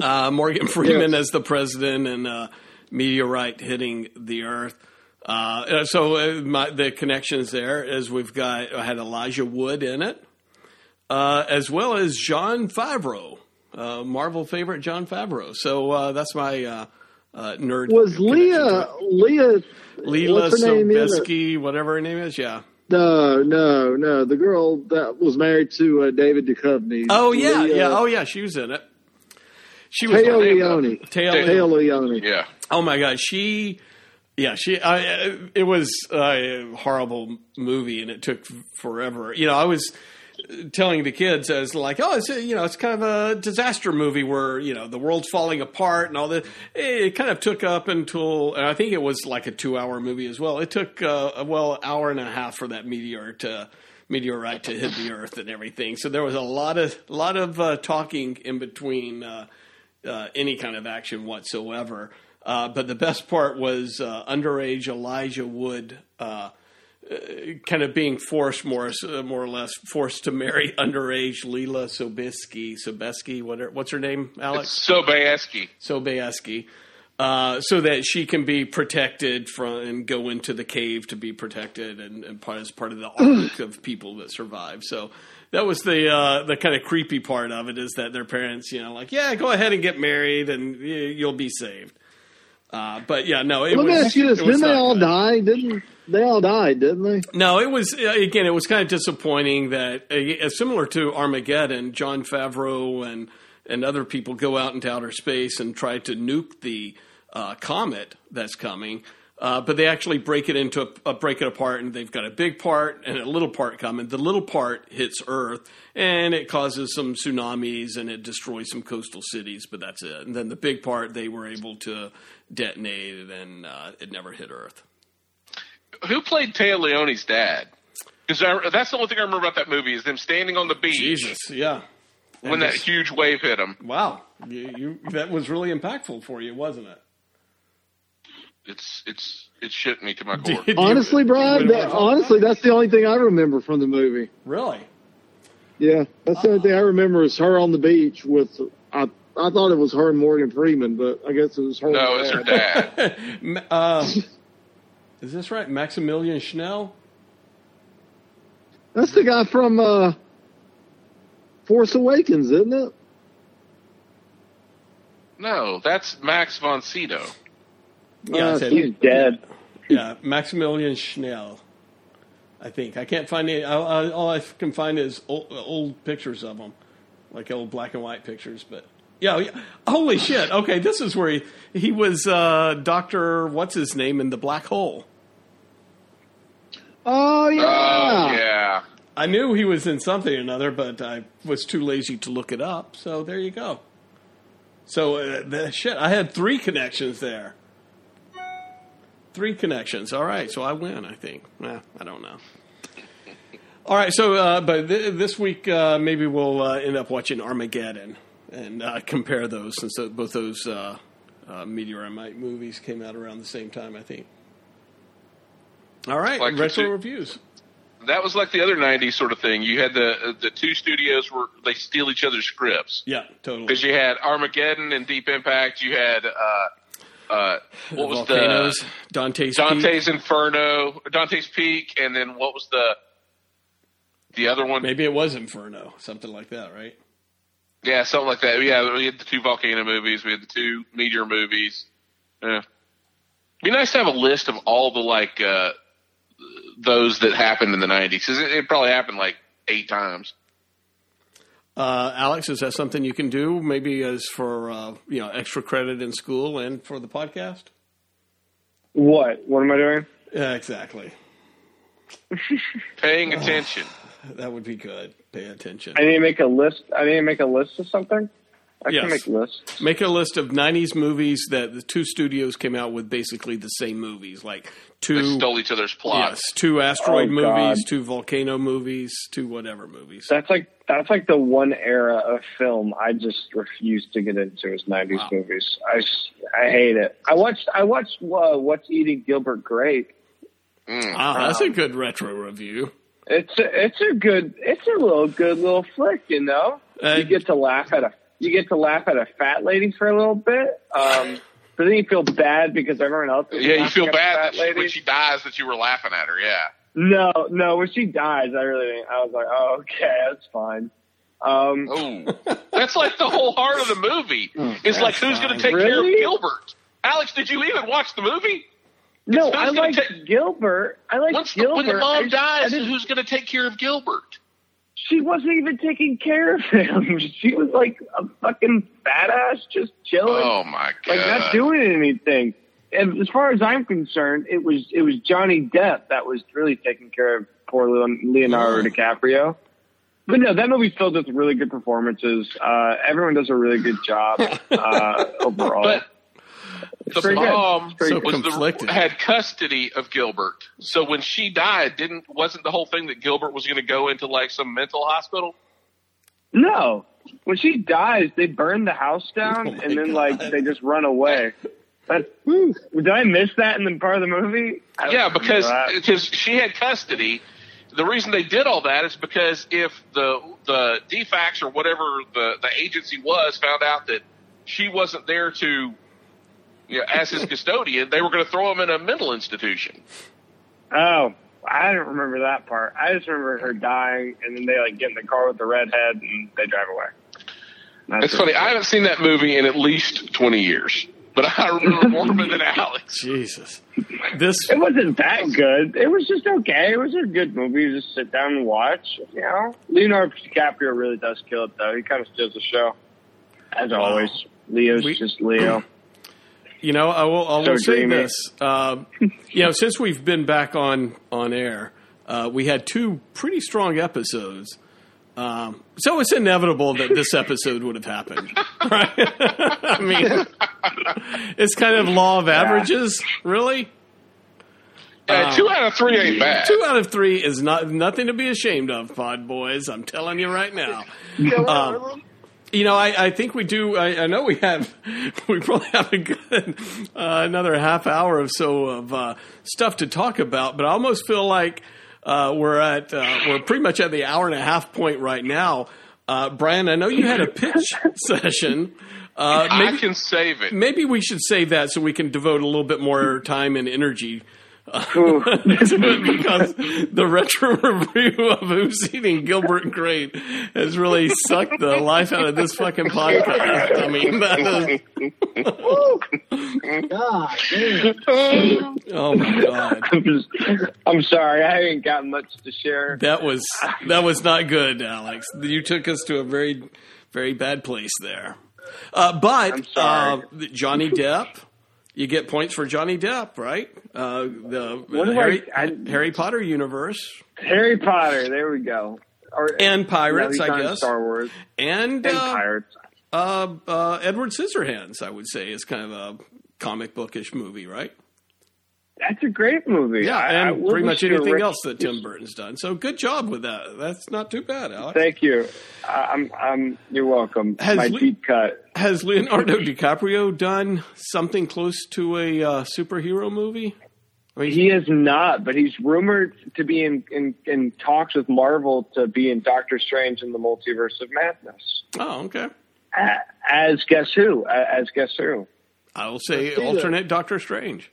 Speaker 2: Uh, Morgan Freeman
Speaker 4: Yes.
Speaker 2: as the president and uh, meteorite hitting the Earth. Uh, so uh, my, the connections there is we've got I had Elijah Wood in it, uh, as well as Jon Favreau, uh, Marvel favorite Jon Favreau. So uh, that's my uh, uh, nerd.
Speaker 4: Was Leah. Leah?
Speaker 2: Leela
Speaker 4: what's her name in it?
Speaker 2: Sobieski, whatever her name is? Yeah.
Speaker 4: No, no, no. The girl that was married to uh, David Duchovny.
Speaker 2: Oh yeah,
Speaker 4: Leah-
Speaker 2: yeah. Oh yeah, she was in it. She was.
Speaker 4: Téa
Speaker 3: name,
Speaker 4: Leoni.
Speaker 2: Téa
Speaker 4: Téa Leoni.
Speaker 3: Yeah.
Speaker 2: Oh my god, she. Yeah, she. I. It was a horrible movie, and it took forever. You know, I was telling the kids as like, oh, it's a, you know, it's kind of a disaster movie where you know the world's falling apart and all that. It kind of took up until, and I think it was like a two-hour movie as well. It took uh, well, hour and a half for that meteor to meteorite to hit the Earth and everything. So there was a lot of lot of uh, talking in between uh, uh, any kind of action whatsoever. Uh, but the best part was uh, underage Elijah Wood. Uh, kind of being forced more uh, more or less forced to marry underage Leela Sobieski Sobieski whatever what's her name Alex
Speaker 3: Sobayaski.
Speaker 2: Sobieski uh, so that she can be protected from and go into the cave to be protected and, and part as part of the arc of people that survive so that was the uh, the kind of creepy part of it is that their parents you know like yeah go ahead and get married and you'll be saved uh, but yeah no it
Speaker 4: Let me ask you this: Didn't they all
Speaker 2: good.
Speaker 4: die? Didn't they all died? Didn't they?
Speaker 2: No, it was uh, again. It was kind of disappointing that uh, similar to Armageddon, Jon Favreau and and other people go out into outer space and try to nuke the uh, comet that's coming. Uh, but they actually break it into a, a, break it apart, and they've got a big part and a little part coming. The little part hits Earth, and it causes some tsunamis and it destroys some coastal cities. But that's it. And then the big part they were able to detonate, and uh, it never hit Earth.
Speaker 3: Who played Téa Leoni's dad? Because that's the only thing I remember about that movie is them standing on the beach.
Speaker 2: Jesus, yeah.
Speaker 3: When that huge wave hit them.
Speaker 2: Wow, you, you, that was really impactful for you, wasn't it?
Speaker 3: It's it's it shit me to my core.
Speaker 1: honestly, Brian, that, honestly, that's the only thing I remember from the movie.
Speaker 2: Really?
Speaker 1: Yeah, that's the only thing I remember is her on the beach with. I I thought it was her and Morgan Freeman, but I guess it was her.
Speaker 3: No, it's her dad.
Speaker 2: uh, is this right, Maximilian Schell?
Speaker 1: That's the guy from uh, Force Awakens, isn't it?
Speaker 3: No, that's Max von Sydow.
Speaker 2: Yeah,
Speaker 5: uh, he's dead.
Speaker 2: Yeah, Maximilian Schell. I think I can't find any. All, all I can find is old, old, pictures of him, like old black and white pictures. But yeah, yeah. holy shit! Okay, this is where he he was uh, Doctor. What's his name in the black hole?
Speaker 1: Oh yeah,
Speaker 3: oh yeah.
Speaker 2: I knew he was in something or another, but I was too lazy to look it up. So there you go. So uh, the shit, I had three connections there. Three connections. All right, so I win. I think. Eh, I don't know. All right, so uh, but th- this week uh, maybe we'll uh, end up watching Armageddon and uh, compare those since both those uh, uh, meteorite movies came out around the same time. I think. All right, like retro reviews.
Speaker 3: That was like the other '90s sort of thing. You had the the two studios where they steal each other's scripts.
Speaker 2: Yeah, totally.
Speaker 3: Because you had Armageddon and Deep Impact. You had uh, what was
Speaker 2: Volcanoes, the Dante's
Speaker 3: Dante's
Speaker 2: Peak.
Speaker 3: Inferno, Dante's Peak, and then what was the the other one?
Speaker 2: Maybe it was Inferno, something like that, right?
Speaker 3: Yeah, something like that. Yeah, we had the two volcano movies, we had the two meteor movies. Yeah, be nice to have a list of all the like uh, those that happened in the '90s because it, it probably happened like eight times.
Speaker 2: Uh, Alex, is that something you can do? Maybe as for uh, you know extra credit in school and for the podcast.
Speaker 5: What? What am I doing?
Speaker 2: Yeah, exactly.
Speaker 3: Paying attention.
Speaker 2: that would be good. Pay attention.
Speaker 5: I need to make a list. I need to make a list of something. I
Speaker 2: yes.
Speaker 5: can make lists.
Speaker 2: Make a list of '90s movies that the two studios came out with, basically the same movies, like two
Speaker 3: they stole each other's plots.
Speaker 2: Yes, two asteroid oh, movies, two volcano movies, two whatever movies.
Speaker 5: That's like that's like the one era of film I just refuse to get into is '90s wow. movies. I I hate it. I watched I watched uh, What's Eating Gilbert Grape.
Speaker 2: Mm. Wow, that's um, a good retro review.
Speaker 5: It's a, it's a good it's a little good little flick, you know. Uh, you get to laugh at a you get to laugh at a fat lady for a little bit. Um, but then you feel bad because everyone else. Is
Speaker 3: yeah, you feel bad that when she dies that you were laughing at her. Yeah.
Speaker 5: No, no. When she dies, I really, I was like, oh, okay, that's fine. Um,
Speaker 3: oh, that's like the whole heart of the movie. Hmm, is like who's going to take
Speaker 5: really?
Speaker 3: care of Gilbert? Alex, did you even watch the movie?
Speaker 5: No, I like Gilbert. I like
Speaker 3: Once
Speaker 5: Gilbert.
Speaker 3: The, when the mom
Speaker 5: I,
Speaker 3: dies, I who's going to take care of Gilbert?
Speaker 5: she wasn't even taking care of him. She was like a fucking badass, just chilling.
Speaker 3: Oh my god!
Speaker 5: Like not doing anything. And as far as I'm concerned, it was it was Johnny Depp that was really taking care of poor Leonardo. DiCaprio. But no, that movie's filled with really good performances. Uh, everyone does a really good job uh, overall.
Speaker 3: But the mom so the, had custody of Gilbert. So when she died, didn't wasn't the whole thing that Gilbert was going to go into like some mental hospital?
Speaker 5: No. When she dies, they burn the house down oh and then God. like they just run away. That's, hmm, did I miss that in the part of the movie?
Speaker 3: Yeah, because because uh, she had custody. The reason they did all that is because if the the DFACS or whatever the the agency was found out that she wasn't there to you know, as his custodian, they were going to throw him in a mental institution.
Speaker 5: Oh, I don't remember that part. I just remember her dying, and then they like get in the car with the redhead and they drive away.
Speaker 3: That's it's funny. I haven't seen that movie in at least twenty years, but I remember more of it than Alex.
Speaker 2: Jesus, this
Speaker 5: it wasn't that good. It was just okay. It was a good movie. You just sit down and watch. You know, Leonardo DiCaprio really does kill it, though. He kind of steals the show. As always, Leo's
Speaker 2: We-
Speaker 5: just Leo.
Speaker 2: You know, I will, I will
Speaker 5: So
Speaker 2: say
Speaker 5: dreamy.
Speaker 2: this. Uh, you know, since we've been back on on air, uh, we had two pretty strong episodes. Um, so it's inevitable that this episode would have happened, right? I mean, it's kind of law of averages, really.
Speaker 3: Uh, two out of three ain't bad.
Speaker 2: Two out of three is not nothing to be ashamed of, Pod Boys. I'm telling you right now. Um, you know, I, I think we do. I, I know we have. We probably have a good uh, another half hour or so of uh, stuff to talk about, but I almost feel like uh, we're at uh, we're pretty much at the hour and a half point right now. Uh, Brian, I know you had a pitch session. Uh,
Speaker 3: I
Speaker 2: maybe,
Speaker 3: can save it.
Speaker 2: maybe we should save that so we can devote a little bit more time and energy uh, because the retro review of Who's Eating Gilbert Grape has really sucked the life out of this fucking podcast. I mean, that is,
Speaker 1: God, damn.
Speaker 2: oh my god,
Speaker 5: I'm, just, I'm sorry, I ain't got much to share.
Speaker 2: that was that was not good, Alex. You took us to a very very bad place there. Uh, but uh, Johnny Depp. You get points for Johnny Depp, right? Uh, the Harry,
Speaker 5: I- I-
Speaker 2: Harry Potter universe
Speaker 5: Harry Potter, there we go. Or,
Speaker 2: and Pirates, I guess,
Speaker 5: Star Wars
Speaker 2: and
Speaker 5: and
Speaker 2: uh,
Speaker 5: Pirates.
Speaker 2: uh, uh, Edward Scissorhands. I would say is kind of a comic bookish movie, right?
Speaker 5: That's a great movie.
Speaker 2: Yeah,
Speaker 5: I- I
Speaker 2: and
Speaker 5: will
Speaker 2: pretty much anything else that Tim Burton's done. So good job with that. That's not too bad, Alex.
Speaker 5: Thank you. I- I'm, I'm. You're welcome.
Speaker 2: Has
Speaker 5: My
Speaker 2: Le-
Speaker 5: deep cut.
Speaker 2: Has Leonardo DiCaprio done something close to a uh, superhero movie? I mean,
Speaker 5: He is not, but he's rumored to be in, in, in talks with Marvel to be in Doctor Strange in the Multiverse of Madness.
Speaker 2: oh, okay.
Speaker 5: As guess who? As guess who?
Speaker 2: I will say alternate Doctor Strange.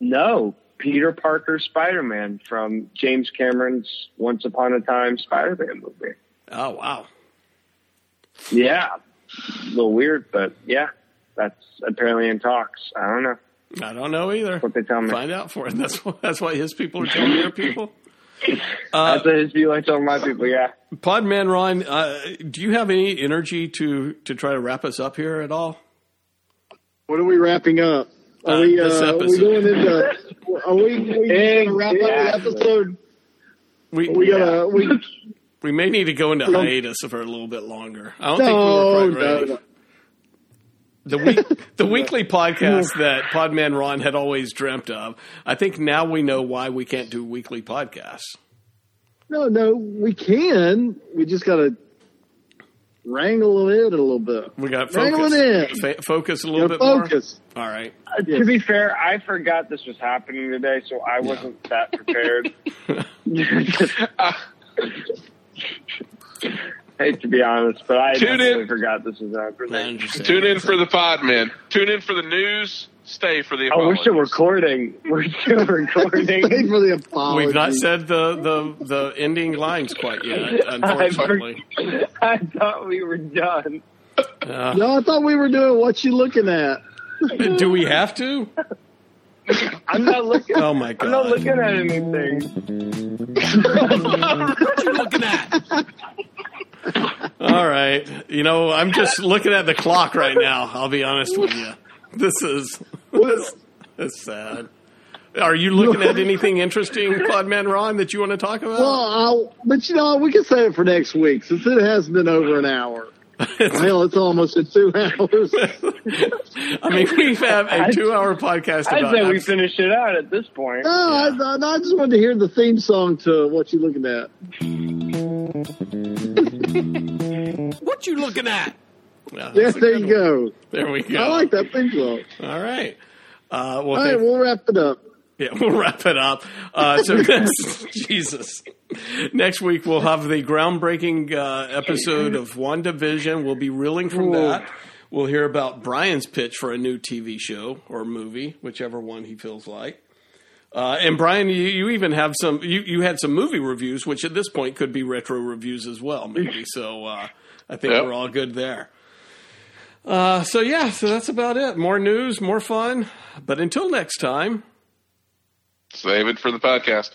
Speaker 5: No, Peter Parker Spider Man from James Cameron's Once Upon a Time Spider Man movie.
Speaker 2: Oh, wow.
Speaker 5: Yeah, a little weird, but yeah, that's apparently in talks. I don't know
Speaker 2: I don't know either.
Speaker 5: what they tell me.
Speaker 2: Find out for it. That's what, that's why his people are telling their people. Uh,
Speaker 5: That's his view. I tell my people. Yeah.
Speaker 2: Podman Ron, uh, do you have any energy to to try to wrap us up here at all?
Speaker 1: What are we wrapping up? Are we,
Speaker 2: this
Speaker 1: uh, are we going into? Are we, we gonna wrap up the episode?
Speaker 2: We
Speaker 1: We gotta. We,
Speaker 2: we may need to go into hiatus for a little bit longer. I don't
Speaker 1: no,
Speaker 2: think we were quite ready.
Speaker 1: no.
Speaker 2: The week, the weekly podcast that Podman Ron had always dreamt of. I think now we know why we can't do weekly podcasts.
Speaker 1: No, no, we can. We just gotta wrangle it a little bit.
Speaker 2: We got
Speaker 1: Wrangle
Speaker 2: focus,
Speaker 1: it in.
Speaker 2: Fa- focus a little
Speaker 1: Gotta
Speaker 2: bit
Speaker 1: focus.
Speaker 2: more. All right.
Speaker 5: Uh,
Speaker 1: Yes.
Speaker 5: To be fair, I forgot this was happening today, so I wasn't that prepared. Hate to be honest, but I
Speaker 3: Tune
Speaker 5: definitely
Speaker 3: in.
Speaker 5: forgot this was happening.
Speaker 3: Tune in for the pod man. Tune in for the news. Stay for the
Speaker 5: Oh, we're still recording. We're still
Speaker 1: Thank
Speaker 5: recording.
Speaker 1: for the apology.
Speaker 2: We've not said the, the, the ending lines quite yet, unfortunately.
Speaker 5: I thought we were done.
Speaker 2: Uh,
Speaker 1: No, I thought we were doing what you looking at.
Speaker 2: do we have to?
Speaker 5: I'm not looking.
Speaker 2: Oh my god!
Speaker 5: I'm not looking at anything.
Speaker 2: what you looking at? All right, you know I'm just looking at the clock right now. I'll be honest with you. This is this is sad. Are you looking at anything interesting, Podman Ron, that you want to talk about?
Speaker 1: Well, I'll, but you know, we can save it for next week since it has been over an hour. Hell, it's almost at two hours.
Speaker 2: I mean, we have a two-hour podcast
Speaker 5: I'd say we
Speaker 2: abs-
Speaker 5: finish it out at this point.
Speaker 1: No, I, I, I just wanted to hear the theme song to what you looking at.
Speaker 2: what you looking at? Yeah,
Speaker 1: Yeah, there
Speaker 2: good
Speaker 1: you
Speaker 2: one.
Speaker 1: go.
Speaker 2: There we go.
Speaker 1: I like that theme song.
Speaker 2: All right. Uh, well,
Speaker 1: All right, we'll wrap it up.
Speaker 2: Yeah, we'll wrap it up. Uh, so next, Jesus, next week we'll have the groundbreaking uh, episode of WandaVision. We'll be reeling from that. We'll hear about Brian's pitch for a new TV show or movie, whichever one he feels like. Uh, and Brian, you, you even have some. You, you had some movie reviews, which at this point could be retro reviews as well, maybe. So uh, I think
Speaker 3: Yep.
Speaker 2: we're all good there. Uh, so yeah, so that's about it. More news, more fun. But until next time.
Speaker 3: Save it for the podcast.